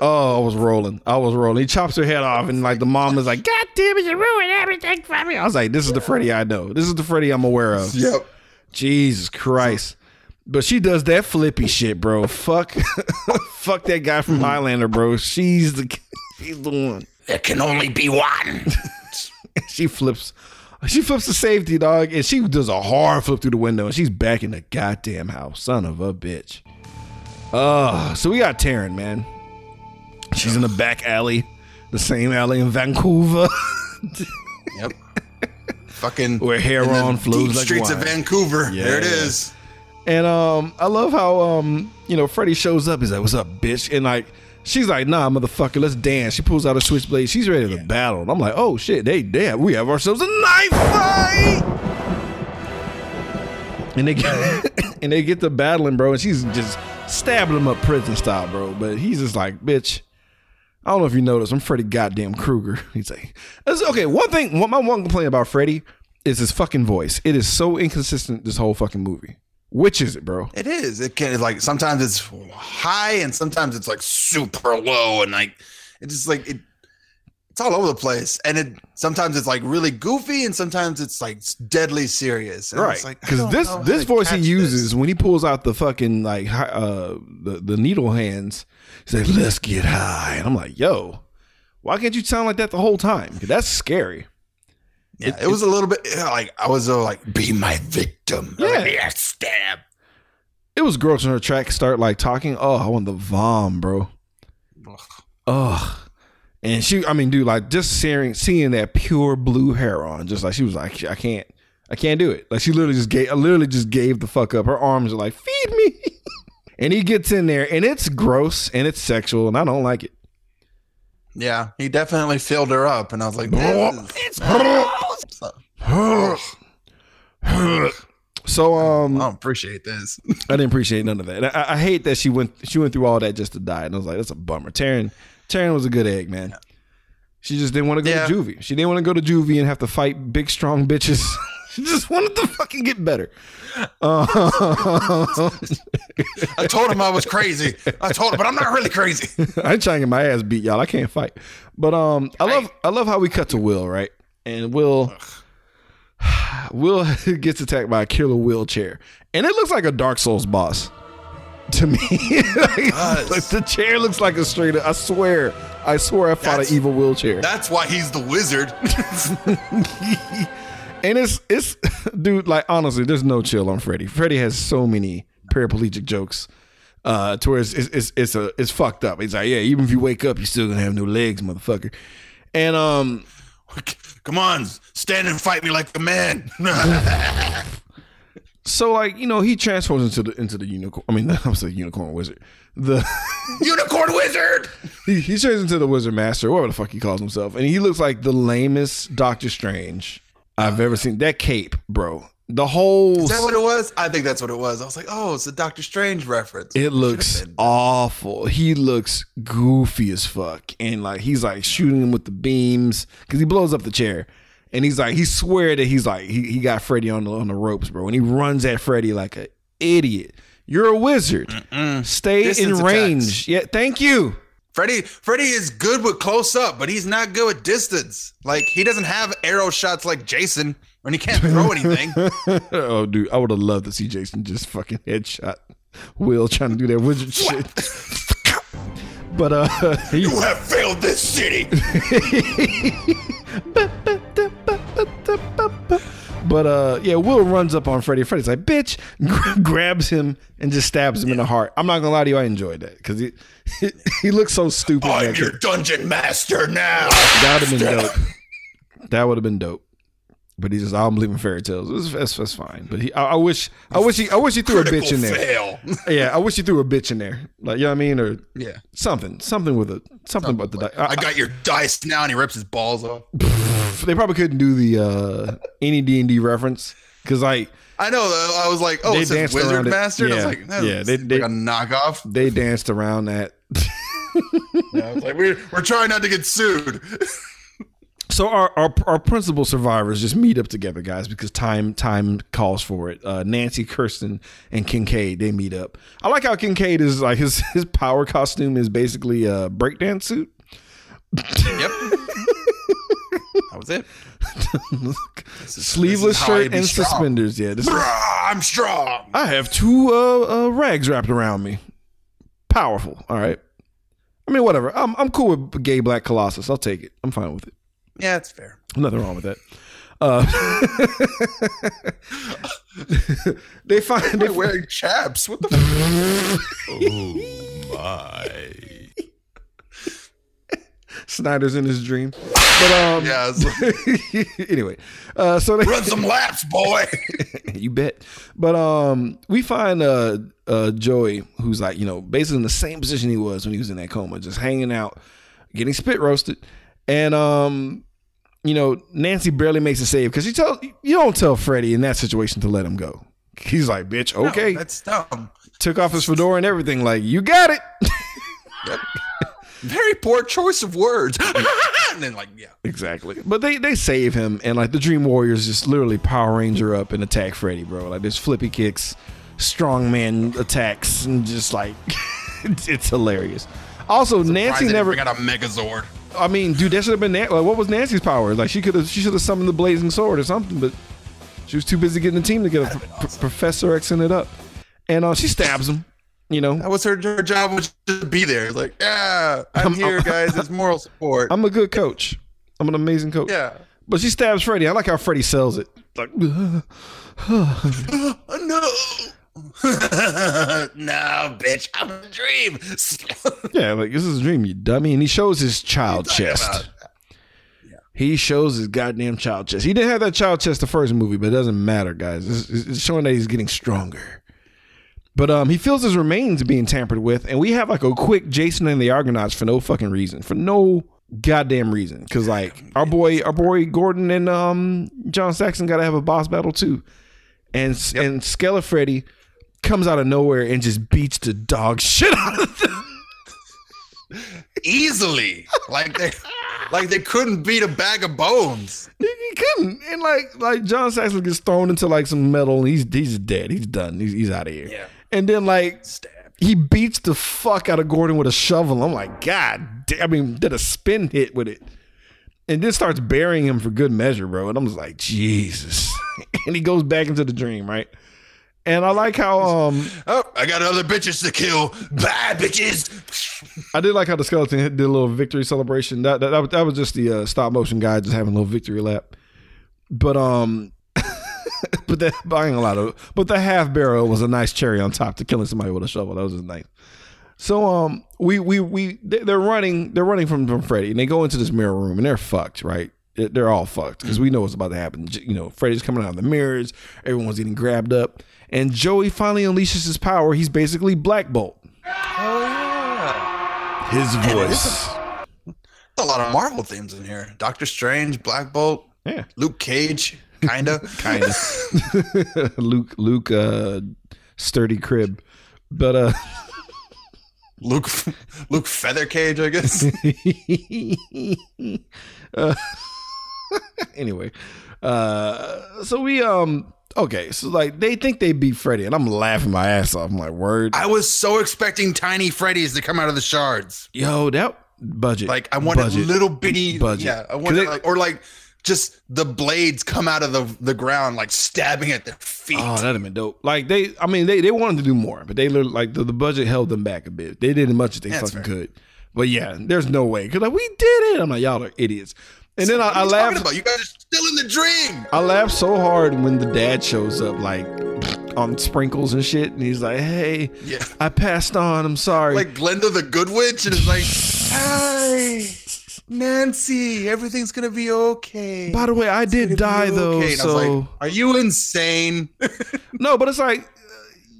Oh, I was rolling. I was rolling. He chops her head off, and like the mom is like, God damn it, you ruined everything for me. I was like, this is the Freddy I know. This is the Freddy I'm aware of. Yep. Jesus Christ. But she does that flippy shit, bro. Fuck fuck that guy from Highlander, bro. She's the she's the one. There can only be one. She flips she flips the safety, dog, and she does a hard flip through the window, and she's back in the goddamn house. Son of a bitch. Uh, so we got Taryn, man. She's in the back alley, the same alley in Vancouver. Yep. Fucking Where heroin flows deep like streets wine. of Vancouver. There it Yeah. is. And um, I love how um, you know, Freddy shows up. He's like, "What's up, bitch?" And like, she's like, "Nah, motherfucker, let's dance." She pulls out a switchblade. She's ready to battle. And I'm like, "Oh shit, they damn, we have ourselves a knife fight." And they get and they get to battling, bro. And she's just stabbing him up prison style, bro. But he's just like, "Bitch." I don't know if you noticed, I'm Freddy goddamn Krueger. He's like, okay. One thing, one, my one complaint about Freddy is his fucking voice. It is so inconsistent this whole fucking movie. Which is it, bro? It is. It can like sometimes it's high and sometimes it's like super low and like it's just like it. It's all over the place, and it sometimes it's like really goofy, and sometimes it's like deadly serious. And Right, it's like, because this this voice he uses this. when he pulls out the fucking like uh the the needle hands, he's like, "Let's get high," and I'm like, "Yo, why can't you sound like that the whole time? that's scary." Yeah, it, was a little bit like I was uh, like, "Be my victim." Yeah. Like, yeah, stab. It was gross when her track start like talking. Oh, I want the vom, bro. Ugh. And she, I mean, dude, like just seeing seeing that pure blue hair on, just like she was like, I can't, I can't do it. Like she literally just gave, literally just gave the fuck up. Her arms are like, feed me. and he gets in there, and it's gross and it's sexual, and I don't like it. Yeah, he definitely filled her up, and I was like, "It's gross." So, um, I don't appreciate this. I didn't appreciate none of that. I, I hate that she went she went through all that just to die, and I was like, that's a bummer. Taryn, Taryn was a good egg, man. She just didn't want to go Yeah. to juvie. She didn't want to go to juvie and have to fight big, strong bitches. just wanted to fucking get better. Uh, I told him I was crazy. I told him, but I'm not really crazy. I ain't trying to get my ass beat, y'all. I can't fight. But um, I love I love how we cut to Will, right? And Will Will gets attacked by a killer wheelchair, and it looks like a Dark Souls boss to me. like, like, the chair looks like a straight. I swear, I swear, I fought That's- an evil wheelchair. That's why he's the wizard. And it's it's dude. Like honestly, there's no chill on Freddy. Freddy has so many paraplegic jokes. Uh, to where it's, it's it's it's a it's fucked up. He's like, yeah, even if you wake up, you're still gonna have no legs, motherfucker. And um, Come on, stand and fight me like a man. so like you know, he transforms into the into the unicorn. I mean, I was a unicorn wizard. The Unicorn wizard. he, he turns into the wizard master, whatever the fuck he calls himself, and he looks like the lamest Doctor Strange I've ever seen. That cape, bro. The whole Is that what it was? I think that's what it was. I was like, oh, it's a Doctor Strange reference. It looks awful. He looks goofy as fuck, and like he's like shooting him with the beams because he blows up the chair, and he's like he swear that he's like he, he got Freddy on the on the ropes, bro, and he runs at Freddy like an idiot. You're a wizard. Stay Distance in range. attacks. Yeah, thank you. Freddy Freddy is good with close up, but he's not good with distance. Like he doesn't have arrow shots like Jason, and he can't throw anything. oh, dude, I would have loved to see Jason just fucking headshot Will trying to do that wizard shit. but uh, he, you have failed this city. But uh, yeah, Will runs up on Freddy. Freddy's like, "Bitch!" grabs him and just stabs him in the heart. I'm not gonna lie to you, I enjoyed that because he, he he looks so stupid. I'm your dungeon master now. That would have been dope. That would have been dope. But he just, I don't believe in fairy tales. That's, that's fine. But he, I, I wish, I wish he, I wish he threw a bitch in there. Yeah, I wish he threw a bitch in there. Like, you know what I mean, or Yeah. something, something with a something about the. di- I, I got your dice now, and he rips his balls off. they probably couldn't do the uh any D and D reference because like I know. though. I was like, oh, it says wizard it. master. And I Yeah. was like, that's Yeah, they- they- like a knockoff. they danced around that. Yeah, I was like, we're we're trying not to get sued. So our, our our principal survivors just meet up together, guys, because time time calls for it. Uh, Nancy, Kristen, and Kincaid they meet up. I like how Kincaid is like his his power costume is basically a breakdance suit. Yep. that was it. Sleeveless shirt and strong. suspenders. Yeah, this is, I'm strong. I have two uh, uh, rags wrapped around me. Powerful. All right. I mean, whatever. I'm I'm cool with gay black colossus. I'll take it. I'm fine with it. Yeah, it's fair. Nothing wrong with it. Uh, they find they They're wearing chaps. What the? oh my. Snyder's in his dream. But um, Yeah. like, anyway, uh, so they, Run some laps, boy. you bet. But um, we find uh, uh, Joey, who's like you know basically in the same position he was when he was in that coma, just hanging out, getting spit roasted, and um, you know Nancy barely makes a save because she tells you don't tell Freddy in that situation to let him go. He's like, bitch, okay, No, that's dumb. took off his fedora and everything. Like, you got it. Very poor choice of words. and then like, yeah. Exactly. But they they save him and like the Dream Warriors just literally Power Ranger up and attack Freddy, bro. Like there's flippy kicks, strongman attacks and just like it's, it's hilarious. Also, Nancy Surprised never. got a Megazord. I mean, dude, that should have been like, what was Nancy's power? Like she could have she should have summoned the blazing sword or something, but she was too busy getting the team together. P- Professor Xing it up, and uh, she stabs him. You know, That was her, her job was just to be there. Like, yeah, I'm here, guys. It's moral support. I'm a good coach. I'm an amazing coach. yeah. But she stabs Freddy. I like how Freddy sells it. Like, Oh, no. no, bitch. I'm a dream. yeah, like this is a dream, you dummy. And he shows his child chest. about? He shows his goddamn child chest. He didn't have that child chest the first movie, but it doesn't matter, guys. It's, it's showing that he's getting stronger. But um, he feels his remains being tampered with, and we have like a quick Jason and the Argonauts for no fucking reason, for no goddamn reason. Because like our boy, our boy Gordon and um John Saxon got to have a boss battle too, and and Skella Freddy comes out of nowhere and just beats the dog shit out of them. Easily. Like they like they couldn't beat a bag of bones. He, couldn't, and like like John Saxon gets thrown into like some metal, and he's he's dead. He's done. He's, he's out of here. Yeah. And then like Stab. he beats the fuck out of Gordon with a shovel. I'm like, God damn. I mean, did a spin hit with it. And then starts burying him for good measure, bro. And I'm just like, Jesus. and he goes back into the dream, right? And I like how um Oh, I got other bitches to kill. Bad bitches. I did like how the skeleton did a little victory celebration. That that, that, was- that was just the uh, stop motion guy just having a little victory lap. But um, but that buying a lot of. But the half barrel was a nice cherry on top to killing somebody with a shovel. That was just nice. So um, we we we they- they're running they're running from from Freddy and they go into this mirror room and they're fucked right. They're they're all fucked because we know what's about to happen. You know, Freddy's coming out of the mirrors. Everyone's getting grabbed up, and Joey finally unleashes his power. He's basically Black Bolt. Oh yeah. His voice. A lot of Marvel themes in here. Doctor Strange, Black Bolt, Yeah. Luke Cage, kinda. kind of Luke Luke uh sturdy crib but uh Luke Luke Feather Cage, I guess. uh, anyway uh so we um okay so like they think they beat Freddy and I'm laughing my ass off I'm like word I was so expecting tiny Freddy's to come out of the shards. yo that budget Like I wanted budget. little bitty Budget. Yeah, I wanted it- like or like just the blades come out of the the ground like stabbing at their feet. Oh, that'd have been dope. Like they, I mean, they, they wanted to do more, but they literally- like the, the budget held them back a bit. They did as much as they That's fucking fair. could. But yeah, there's no way because like we did it. I'm like y'all are idiots. And then I, I laughed. about? You guys are still in the dream. I laughed so hard when the dad shows up, like on sprinkles and shit, and he's like, "Hey, Yeah. I passed on. I'm sorry." Like Glinda the Good Witch, and it's like, hi, Nancy, everything's gonna be okay. By the way, I did die though, okay." And I was so like, are you insane? no. But it's like uh,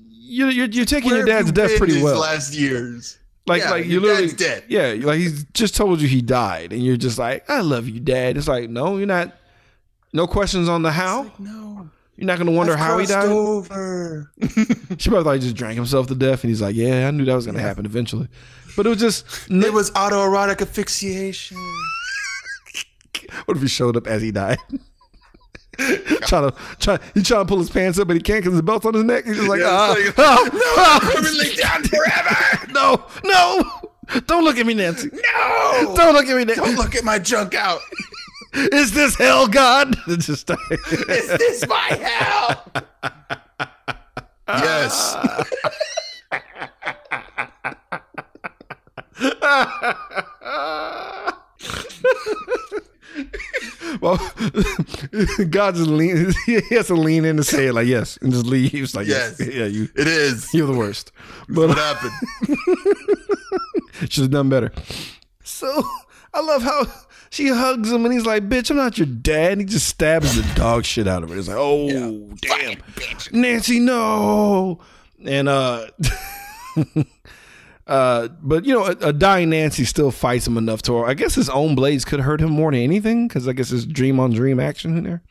you, you're you're taking Where your dad's you death pretty well. Last years, like Yeah, like you your literally dad's dead. Yeah, like he's just told you he died, and you're just like, "I love you, dad." It's like, no, you're not. No questions on the how. no, You're not gonna wonder I've how he died. Over. She probably thought he just drank himself to death, and he's like, "Yeah, I knew that was gonna happen eventually." But it was just. It was autoerotic asphyxiation. What if he showed up as he died? trying to try, he trying to pull his pants up, but he can't because his belt's on his neck. He's just like, Yeah, ah, it's like, ah, no, permanently down forever. no, no, don't look at me, Nancy. No, Don't look at me, Nancy. don't look at my junk out. Is this hell, God? Just Is this my hell? yes. Well, God just lean. He has to lean in and say it like yes, and just leave. He like yes, Yes. yeah, you, It is. you're the worst. But What happened? Should have done better. So I love how she hugs him and he's like, "Bitch, I'm not your dad." And he just stabs the dog shit out of her. It's like, "Oh, damn, Nancy, no!" And uh, uh, but you know, a, a dying Nancy still fights him enough to. I guess his own blades could hurt him more than anything because I guess it's dream on dream action in there.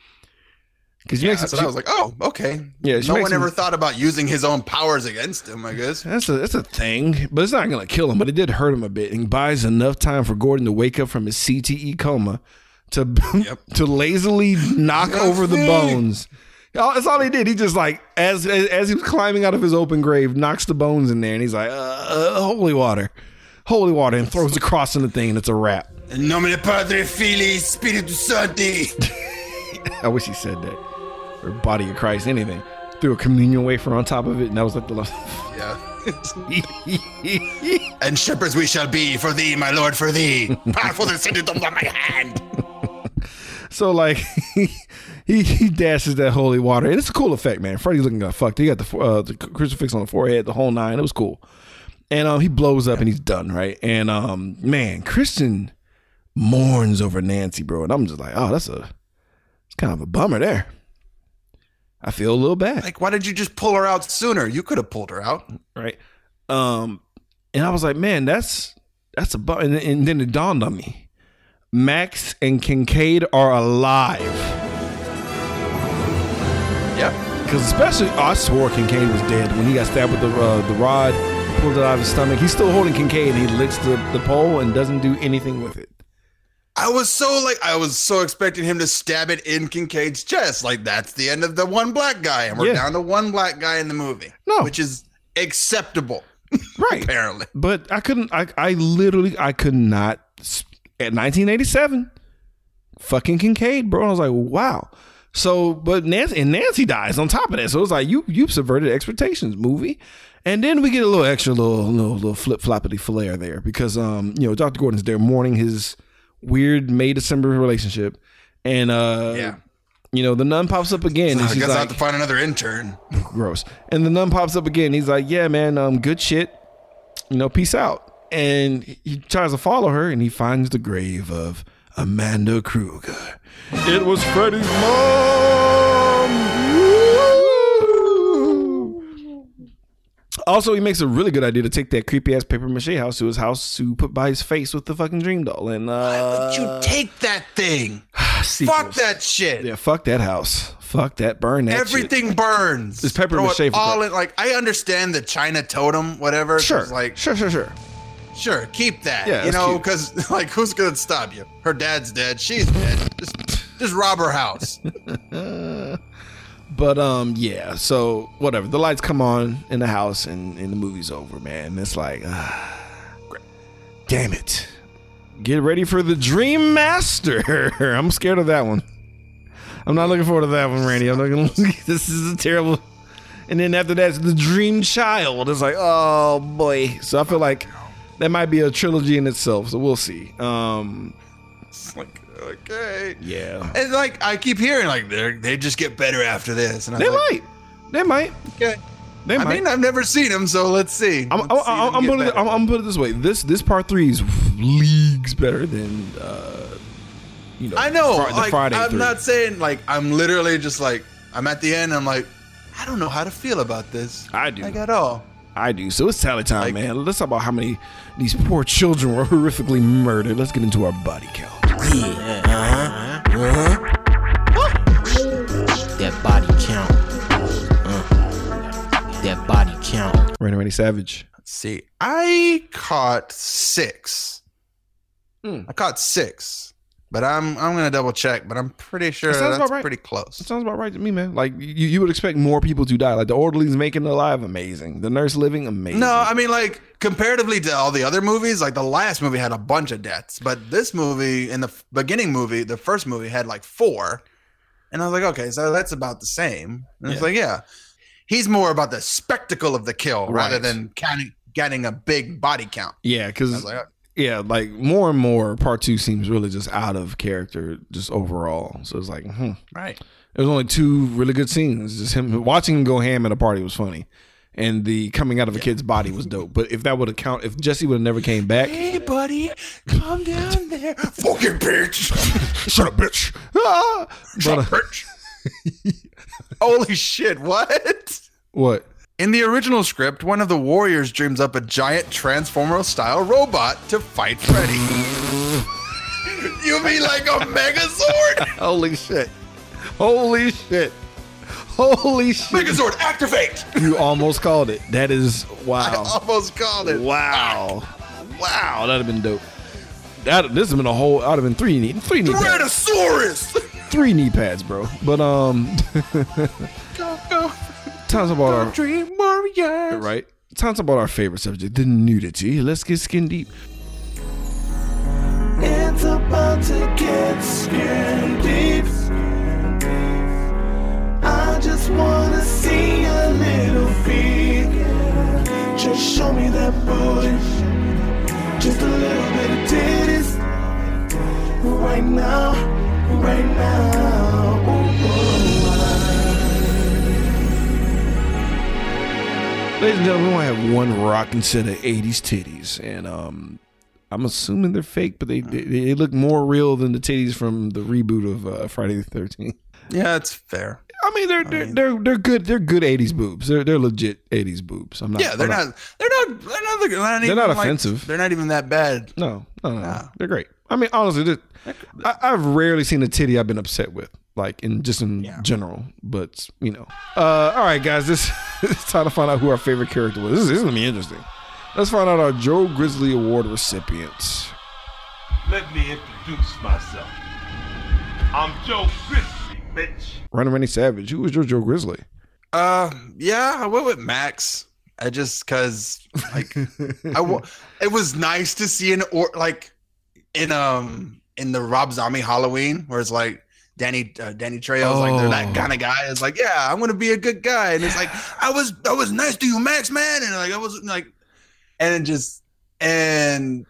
Because you Yeah, makes so I was like, oh, okay. Yeah, no one him- ever thought about using his own powers against him. I guess. That's a that's a thing, but it's not gonna kill him. But it did hurt him a bit, and buys enough time for Gordon to wake up from his CTE coma to Yep. to lazily knock over the bones. That's all he did. He just like as, as as he was climbing out of his open grave, knocks the bones in there, and he's like, uh, uh, "Holy water, holy water," and throws the cross in the thing, and it's a wrap. In nomine Padre, Filii, Spiritus Sancti. I wish he said that, or body of Christ, anything. Threw a communion wafer on top of it, and that was like the last. Yeah. and shepherds we shall be for thee, my lord, for thee. Powerful the sentence on my hand. So like he, he he dashes that holy water, and it's a cool effect, man. Freddy's looking like fucked. He got the uh, the crucifix on the forehead, the whole nine. It was cool. And um, he blows up and he's done, right? And um, man, Kristen mourns over Nancy, bro. And I'm just like, oh, that's a it's kind of a bummer there. I feel a little bad, Like, why did you just pull her out sooner? You could have pulled her out. right? Um, and I was like, man, that's that's a bummer. And, and then it dawned on me, Max and Kincaid are alive. Yeah. Because especially, oh, I swore Kincaid was dead when he got stabbed with the uh, the rod, pulled it out of his stomach. He's still holding Kincaid, and he licks the, the pole and doesn't do anything with it. I was so like I was so expecting him to stab it in Kincaid's chest. Like that's the end of the one black guy, and we're Yeah. down to one black guy in the movie. No. which is acceptable, Right. apparently. But I couldn't. I I literally I could not. At 1987, fucking Kincaid, bro. I was like, wow. So, but Nancy and Nancy dies on top of that. So it was like you you subverted expectations, movie. And then we get a little extra little little, little flip floppity flair there because um you know Dr. Gordon's there mourning his weird May December relationship, and uh Yeah. you know the nun pops up again and I she's guess I have to find another intern. gross. And the nun pops up again. He's like, "Yeah, man, um, good shit. You know, peace out." And he tries to follow her, and he finds the grave of Amanda Krueger. It was Freddy's mom. Also, he makes a really good idea to take that creepy ass paper mache house to his house to put by his face with the fucking dream doll. And uh, But you take that thing. Fuck that shit. Yeah, fuck that house. Fuck that. Burn that. shit. Everything burns. It's pepper Throw mache it all in. Like I understand the China totem, whatever. Sure, Like sure, sure, sure. Sure, keep that. Yeah, you know, because like, who's gonna stop you? Her dad's dead. She's dead. Just, just rob her house. But um, yeah. So whatever. The lights come on in the house, and, and the movie's over, man. It's like, ah, damn it. Get ready for the Dream Master. I'm scared of that one. I'm not looking forward to that one, Randy. I'm not gonna. this is a terrible. And then after that, the Dream Child. It's like, oh boy. So I feel like that might be a trilogy in itself. So we'll see. Um, It's like, okay. yeah. And like, I keep hearing like they they just get better after this. And I'm They like, might. They might. Okay. They I might. mean, I've never seen them, so let's see. I'm, Let's I'm, I'm, them I'm, get put it. I'm, I'm put it this way. This this part three is leagues better than uh, you know. I know. The like, Friday I'm three. not saying like I'm literally just like I'm at the end. I'm like, I don't know how to feel about this. I do. Like at all. I do. So it's tally time, Like- man. Let's talk about how many these poor children were horrifically murdered. Let's get into our body count. That body count. Uh, that body count. Randy Randy Savage. See, I caught six. Hmm. I caught six, but I'm I'm gonna double check. But I'm pretty sure that's about right. pretty close. That close. sounds about right to me, man. Like you, you would expect more people to die. Like the orderlies making it alive, amazing. The nurse living, amazing. No, I mean like comparatively to all the other movies, like the last movie had a bunch of deaths, but this movie in the beginning movie, the first movie had like four, and I was like, okay, so that's about the same. And it's like, yeah, he's more about the spectacle of the kill rather than counting, getting a big body count. yeah, because like, yeah, like more and more, part two seems really just out of character, just overall. So it's like, hmm. right. There was only two really good scenes. Just him watching him go ham at a party was funny, and the coming out of a kid's body was dope. But if that would have count, if Jesse would have never came back, Hey, buddy, come down there. Fucking bitch. shut up, bitch. Ah! But, uh, bitch. Holy shit, what? what? In the original script, one of the warriors dreams up a giant Transformer style robot to fight Freddy. you mean like a Megazord? Holy shit! Holy shit! Holy shit! Megazord, activate! You almost called it. That is wow. I almost called it. Wow. Wow. That'd have been dope. That this has been a whole. I'd have been three. Need three. That. Tyrannosaurus! three knee pads, bro. But um, Go, go, us about our Dream Warriors. right. Us about our favorite subject, the nudity. Let's get skin deep. It's about to get skin deep. I just wanna see a little feet. Just show me that booty. Just a little bit of titties. Right now, right now. Ooh, Ladies and gentlemen, I have one rocking set of '80s titties, and um, I'm assuming they're fake, but they, they they look more real than the titties from the reboot of uh, Friday the Thirteenth. Yeah, it's fair. I mean, they're they're they're, they're good. They're good '80s boobs. They're they're legit '80s boobs. I'm not. Yeah, they're I'm not. They're not. They're not. They're not, They're not like- offensive. they're not even that bad. No, no, no, no. They're great. I mean, honestly, I, I've rarely seen a titty I've been upset with, like in just in general. But you know, uh, all right, guys, this it's time to find out who our favorite character was. This, is- this is gonna be interesting. Let's find out our Joe Grizzly Award recipients. Let me introduce myself. I'm Joe Grizzly, bitch. Running Randy Savage. Who was your Joe Grizzly? Uh, yeah, I went with Max. I just cause like I it was nice to see an or like in um in the Rob Zombie Halloween where it's like Danny uh, Danny Trejo's like they're Oh. that kind of guy. It's like yeah, I'm gonna be a good guy, and it's like I was I was nice to you, Max, man, and like I was like, and just and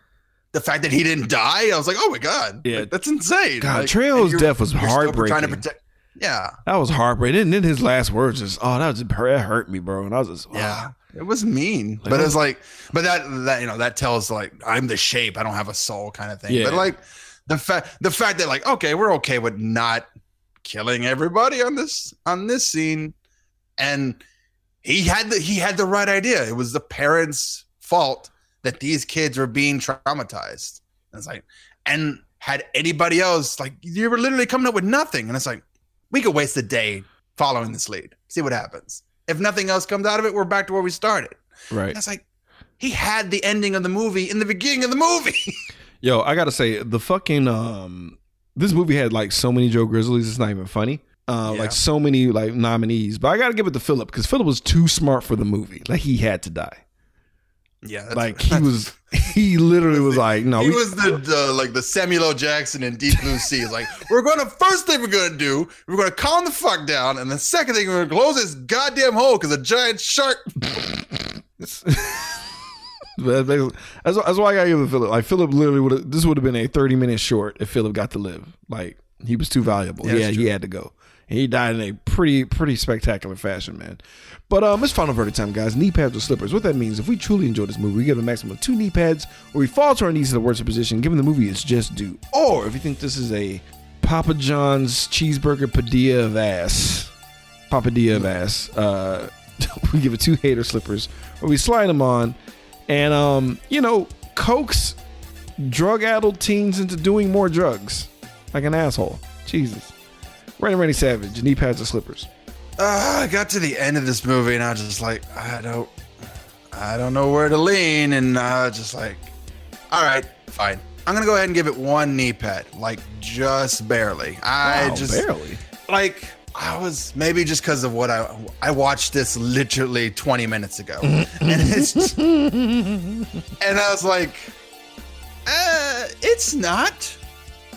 the fact that he didn't die, I was like, oh my god, Yeah. Like, that's insane. God, Like, Trejo's death was still Trying to heartbreaking. protect, yeah, That was heartbreaking. And then his last words just, oh, that was that hurt me, bro. And I was just, Yeah, it was mean, but it's like, but that that you know that tells like I'm the shape, I don't have a soul kind of thing. Yeah. But like the fact the fact that like okay, we're okay with not killing everybody on this on this scene, and he had the he had the right idea. It was the parents' fault that these kids were being traumatized. And it's like, and had anybody else like you were literally coming up with nothing, and it's like we could waste a day following this lead, see what happens. If nothing else comes out of it, we're back to where we started. right. And it's like he had the ending of the movie in the beginning of the movie. Yo, I gotta say, the fucking um this movie had like so many Joe Grizzlies, it's not even funny. Uh, Yeah. like so many like nominees. But I gotta give it to Philip because Philip was too smart for the movie. Like he had to die. yeah, that's- Like he was he literally was like, no, he we, was the, the like the Samuel L. Jackson in Deep Blue Sea. It's like we're gonna first thing we're gonna do, we're gonna calm the fuck down, and the second thing we're gonna close this goddamn hole because a giant shark. That's, that's, why I gotta give it to Philip. Like Philip literally would this would have been a 30 minute short if Philip got to live. Like he was too valuable. Yeah, that's he had to go. And he died in a pretty, pretty spectacular fashion, man. But um, it's final verdict time, guys. Knee pads or slippers. What that means, if we truly enjoy this movie, we give a maximum of two knee pads, or we fall to our knees in the worst position, given the movie is just due. Or if you think this is a Papa John's cheeseburger padilla of ass, papadilla of ass, uh, we give it two hater slippers, or we slide them on, and um, you know, coax drug-addled teens into doing more drugs, like an asshole. Jesus. Randy Randy Savage, knee pads or slippers. Uh, I got to the end of this movie and I was just like, I don't, I don't know where to lean, and I was just like, all right, fine. I'm gonna go ahead and give it one knee pad, like just barely. I Wow, just barely. like I was maybe just because of what I I watched this literally 20 minutes ago, and it's and I was like, uh, it's not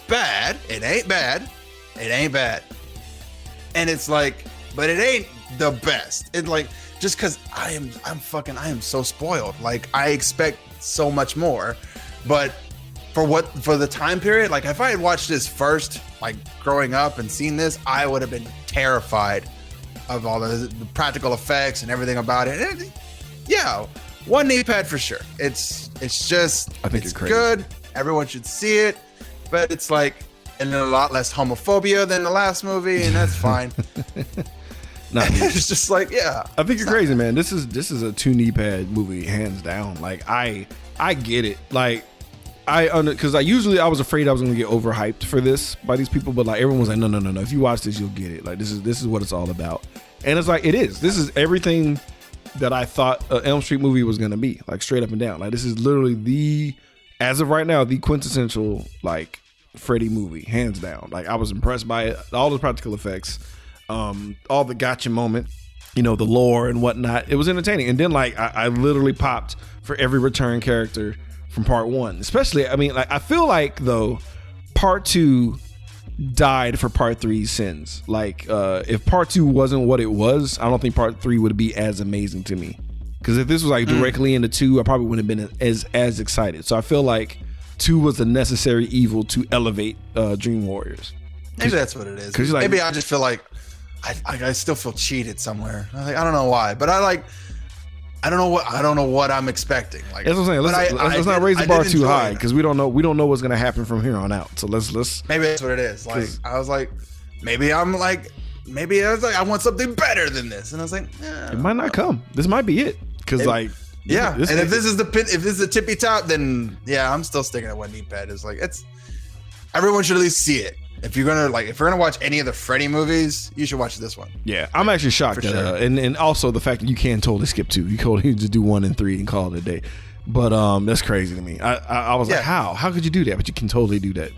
bad. It ain't bad. It ain't bad. And it's like, but it ain't the best. It's like just because I am I'm fucking I am so spoiled. Like I expect so much more, but for what for the time period, like if I had watched this first, like growing up and seeing this, I would have been terrified of all the, the practical effects and everything about it. And yeah, one knee pad for sure. It's it's just I think it's good. Everyone should see it, but it's like and a lot less homophobia than the last movie, and that's fine. Me. it's just like yeah, I think you're crazy, man. This is this is a two knee pad movie, hands down. Like I I get it. Like I because I usually I was afraid I was gonna get overhyped for this by these people, but like everyone was like, no, no, no, no. If you watch this, you'll get it. Like this is this is what it's all about. And it's like it is. This is everything that I thought a Elm Street movie was gonna be. Like straight up and down. Like this is literally the as of right now the quintessential like Freddy movie, hands down. Like I was impressed by it, all the practical effects, um, all the gotcha moment, you know, the lore and whatnot. It was entertaining. And then like I, I literally popped for every return character from part one. Especially, I mean, like I feel like though, part two died for part three's sins. Like uh if part two wasn't what it was, I don't think part three would be as amazing to me. Because if this was like directly into two, I probably wouldn't have been as as excited. So I feel like two was the necessary evil to elevate uh Dream Warriors. Maybe that's what it is. like- Maybe I just feel like I, I, I still feel cheated somewhere. I, like, I don't know why, but I like. I don't know what I don't know what I'm expecting. Like That's what I'm saying. Let's, I- let's, I let's not raise the bar too high because we don't know we don't know what's gonna happen from here on out. So let's let's Maybe that's what it is. Like I was like, maybe I'm like, maybe I was like, I want something better than this, and I was like, eh. it might not come. This might be it. Because like yeah. this- and if this is the pin, if this is the tippy top, then yeah, I'm still sticking at one knee pad. It's like it's everyone should at least see it. If you're gonna like, if you're gonna watch any of the Freddy movies, you should watch this one. Yeah, I'm actually shocked that, sure. uh, and and also the fact that you can totally skip two. You totally just do one and three and call it a day. But um, that's crazy to me. I I, I was like, how how could you do that? But you can totally do that.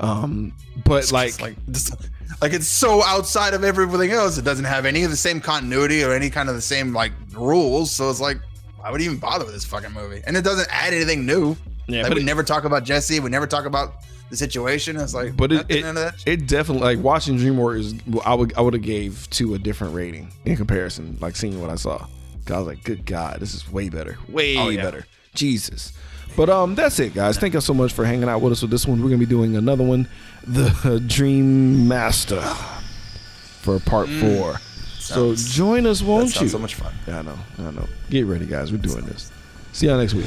Um, but like, It's like just, like it's so outside of everything else. It doesn't have any of the same continuity or any kind of the same like rules. So it's like, why would you even bother with this fucking movie? And it doesn't add anything new. Yeah, like we it- never talk about Jesse. We never talk about the situation. It's like, but it it, of that. it definitely like watching Dream Warriors. I would I would have gave to a different rating in comparison. Like seeing what I saw. I was like, good God, this is way better, way Oh, yeah. better. Jesus. But um, that's it, guys. Thank you so much for hanging out with us with this one. We're gonna be doing another one, the Dream Master, for part four. So Mm. Sounds- join us, won't you? so much fun. Yeah, I know, I know. Get ready, guys. We're doing this. See y'all next week.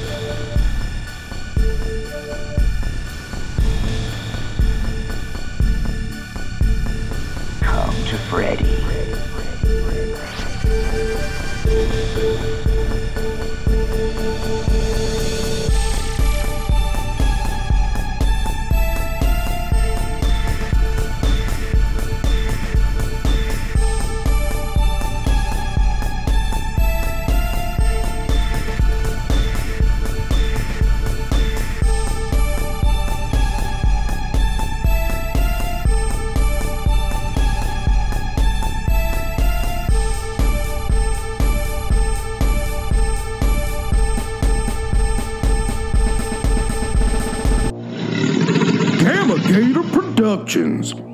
Freddy. Productions.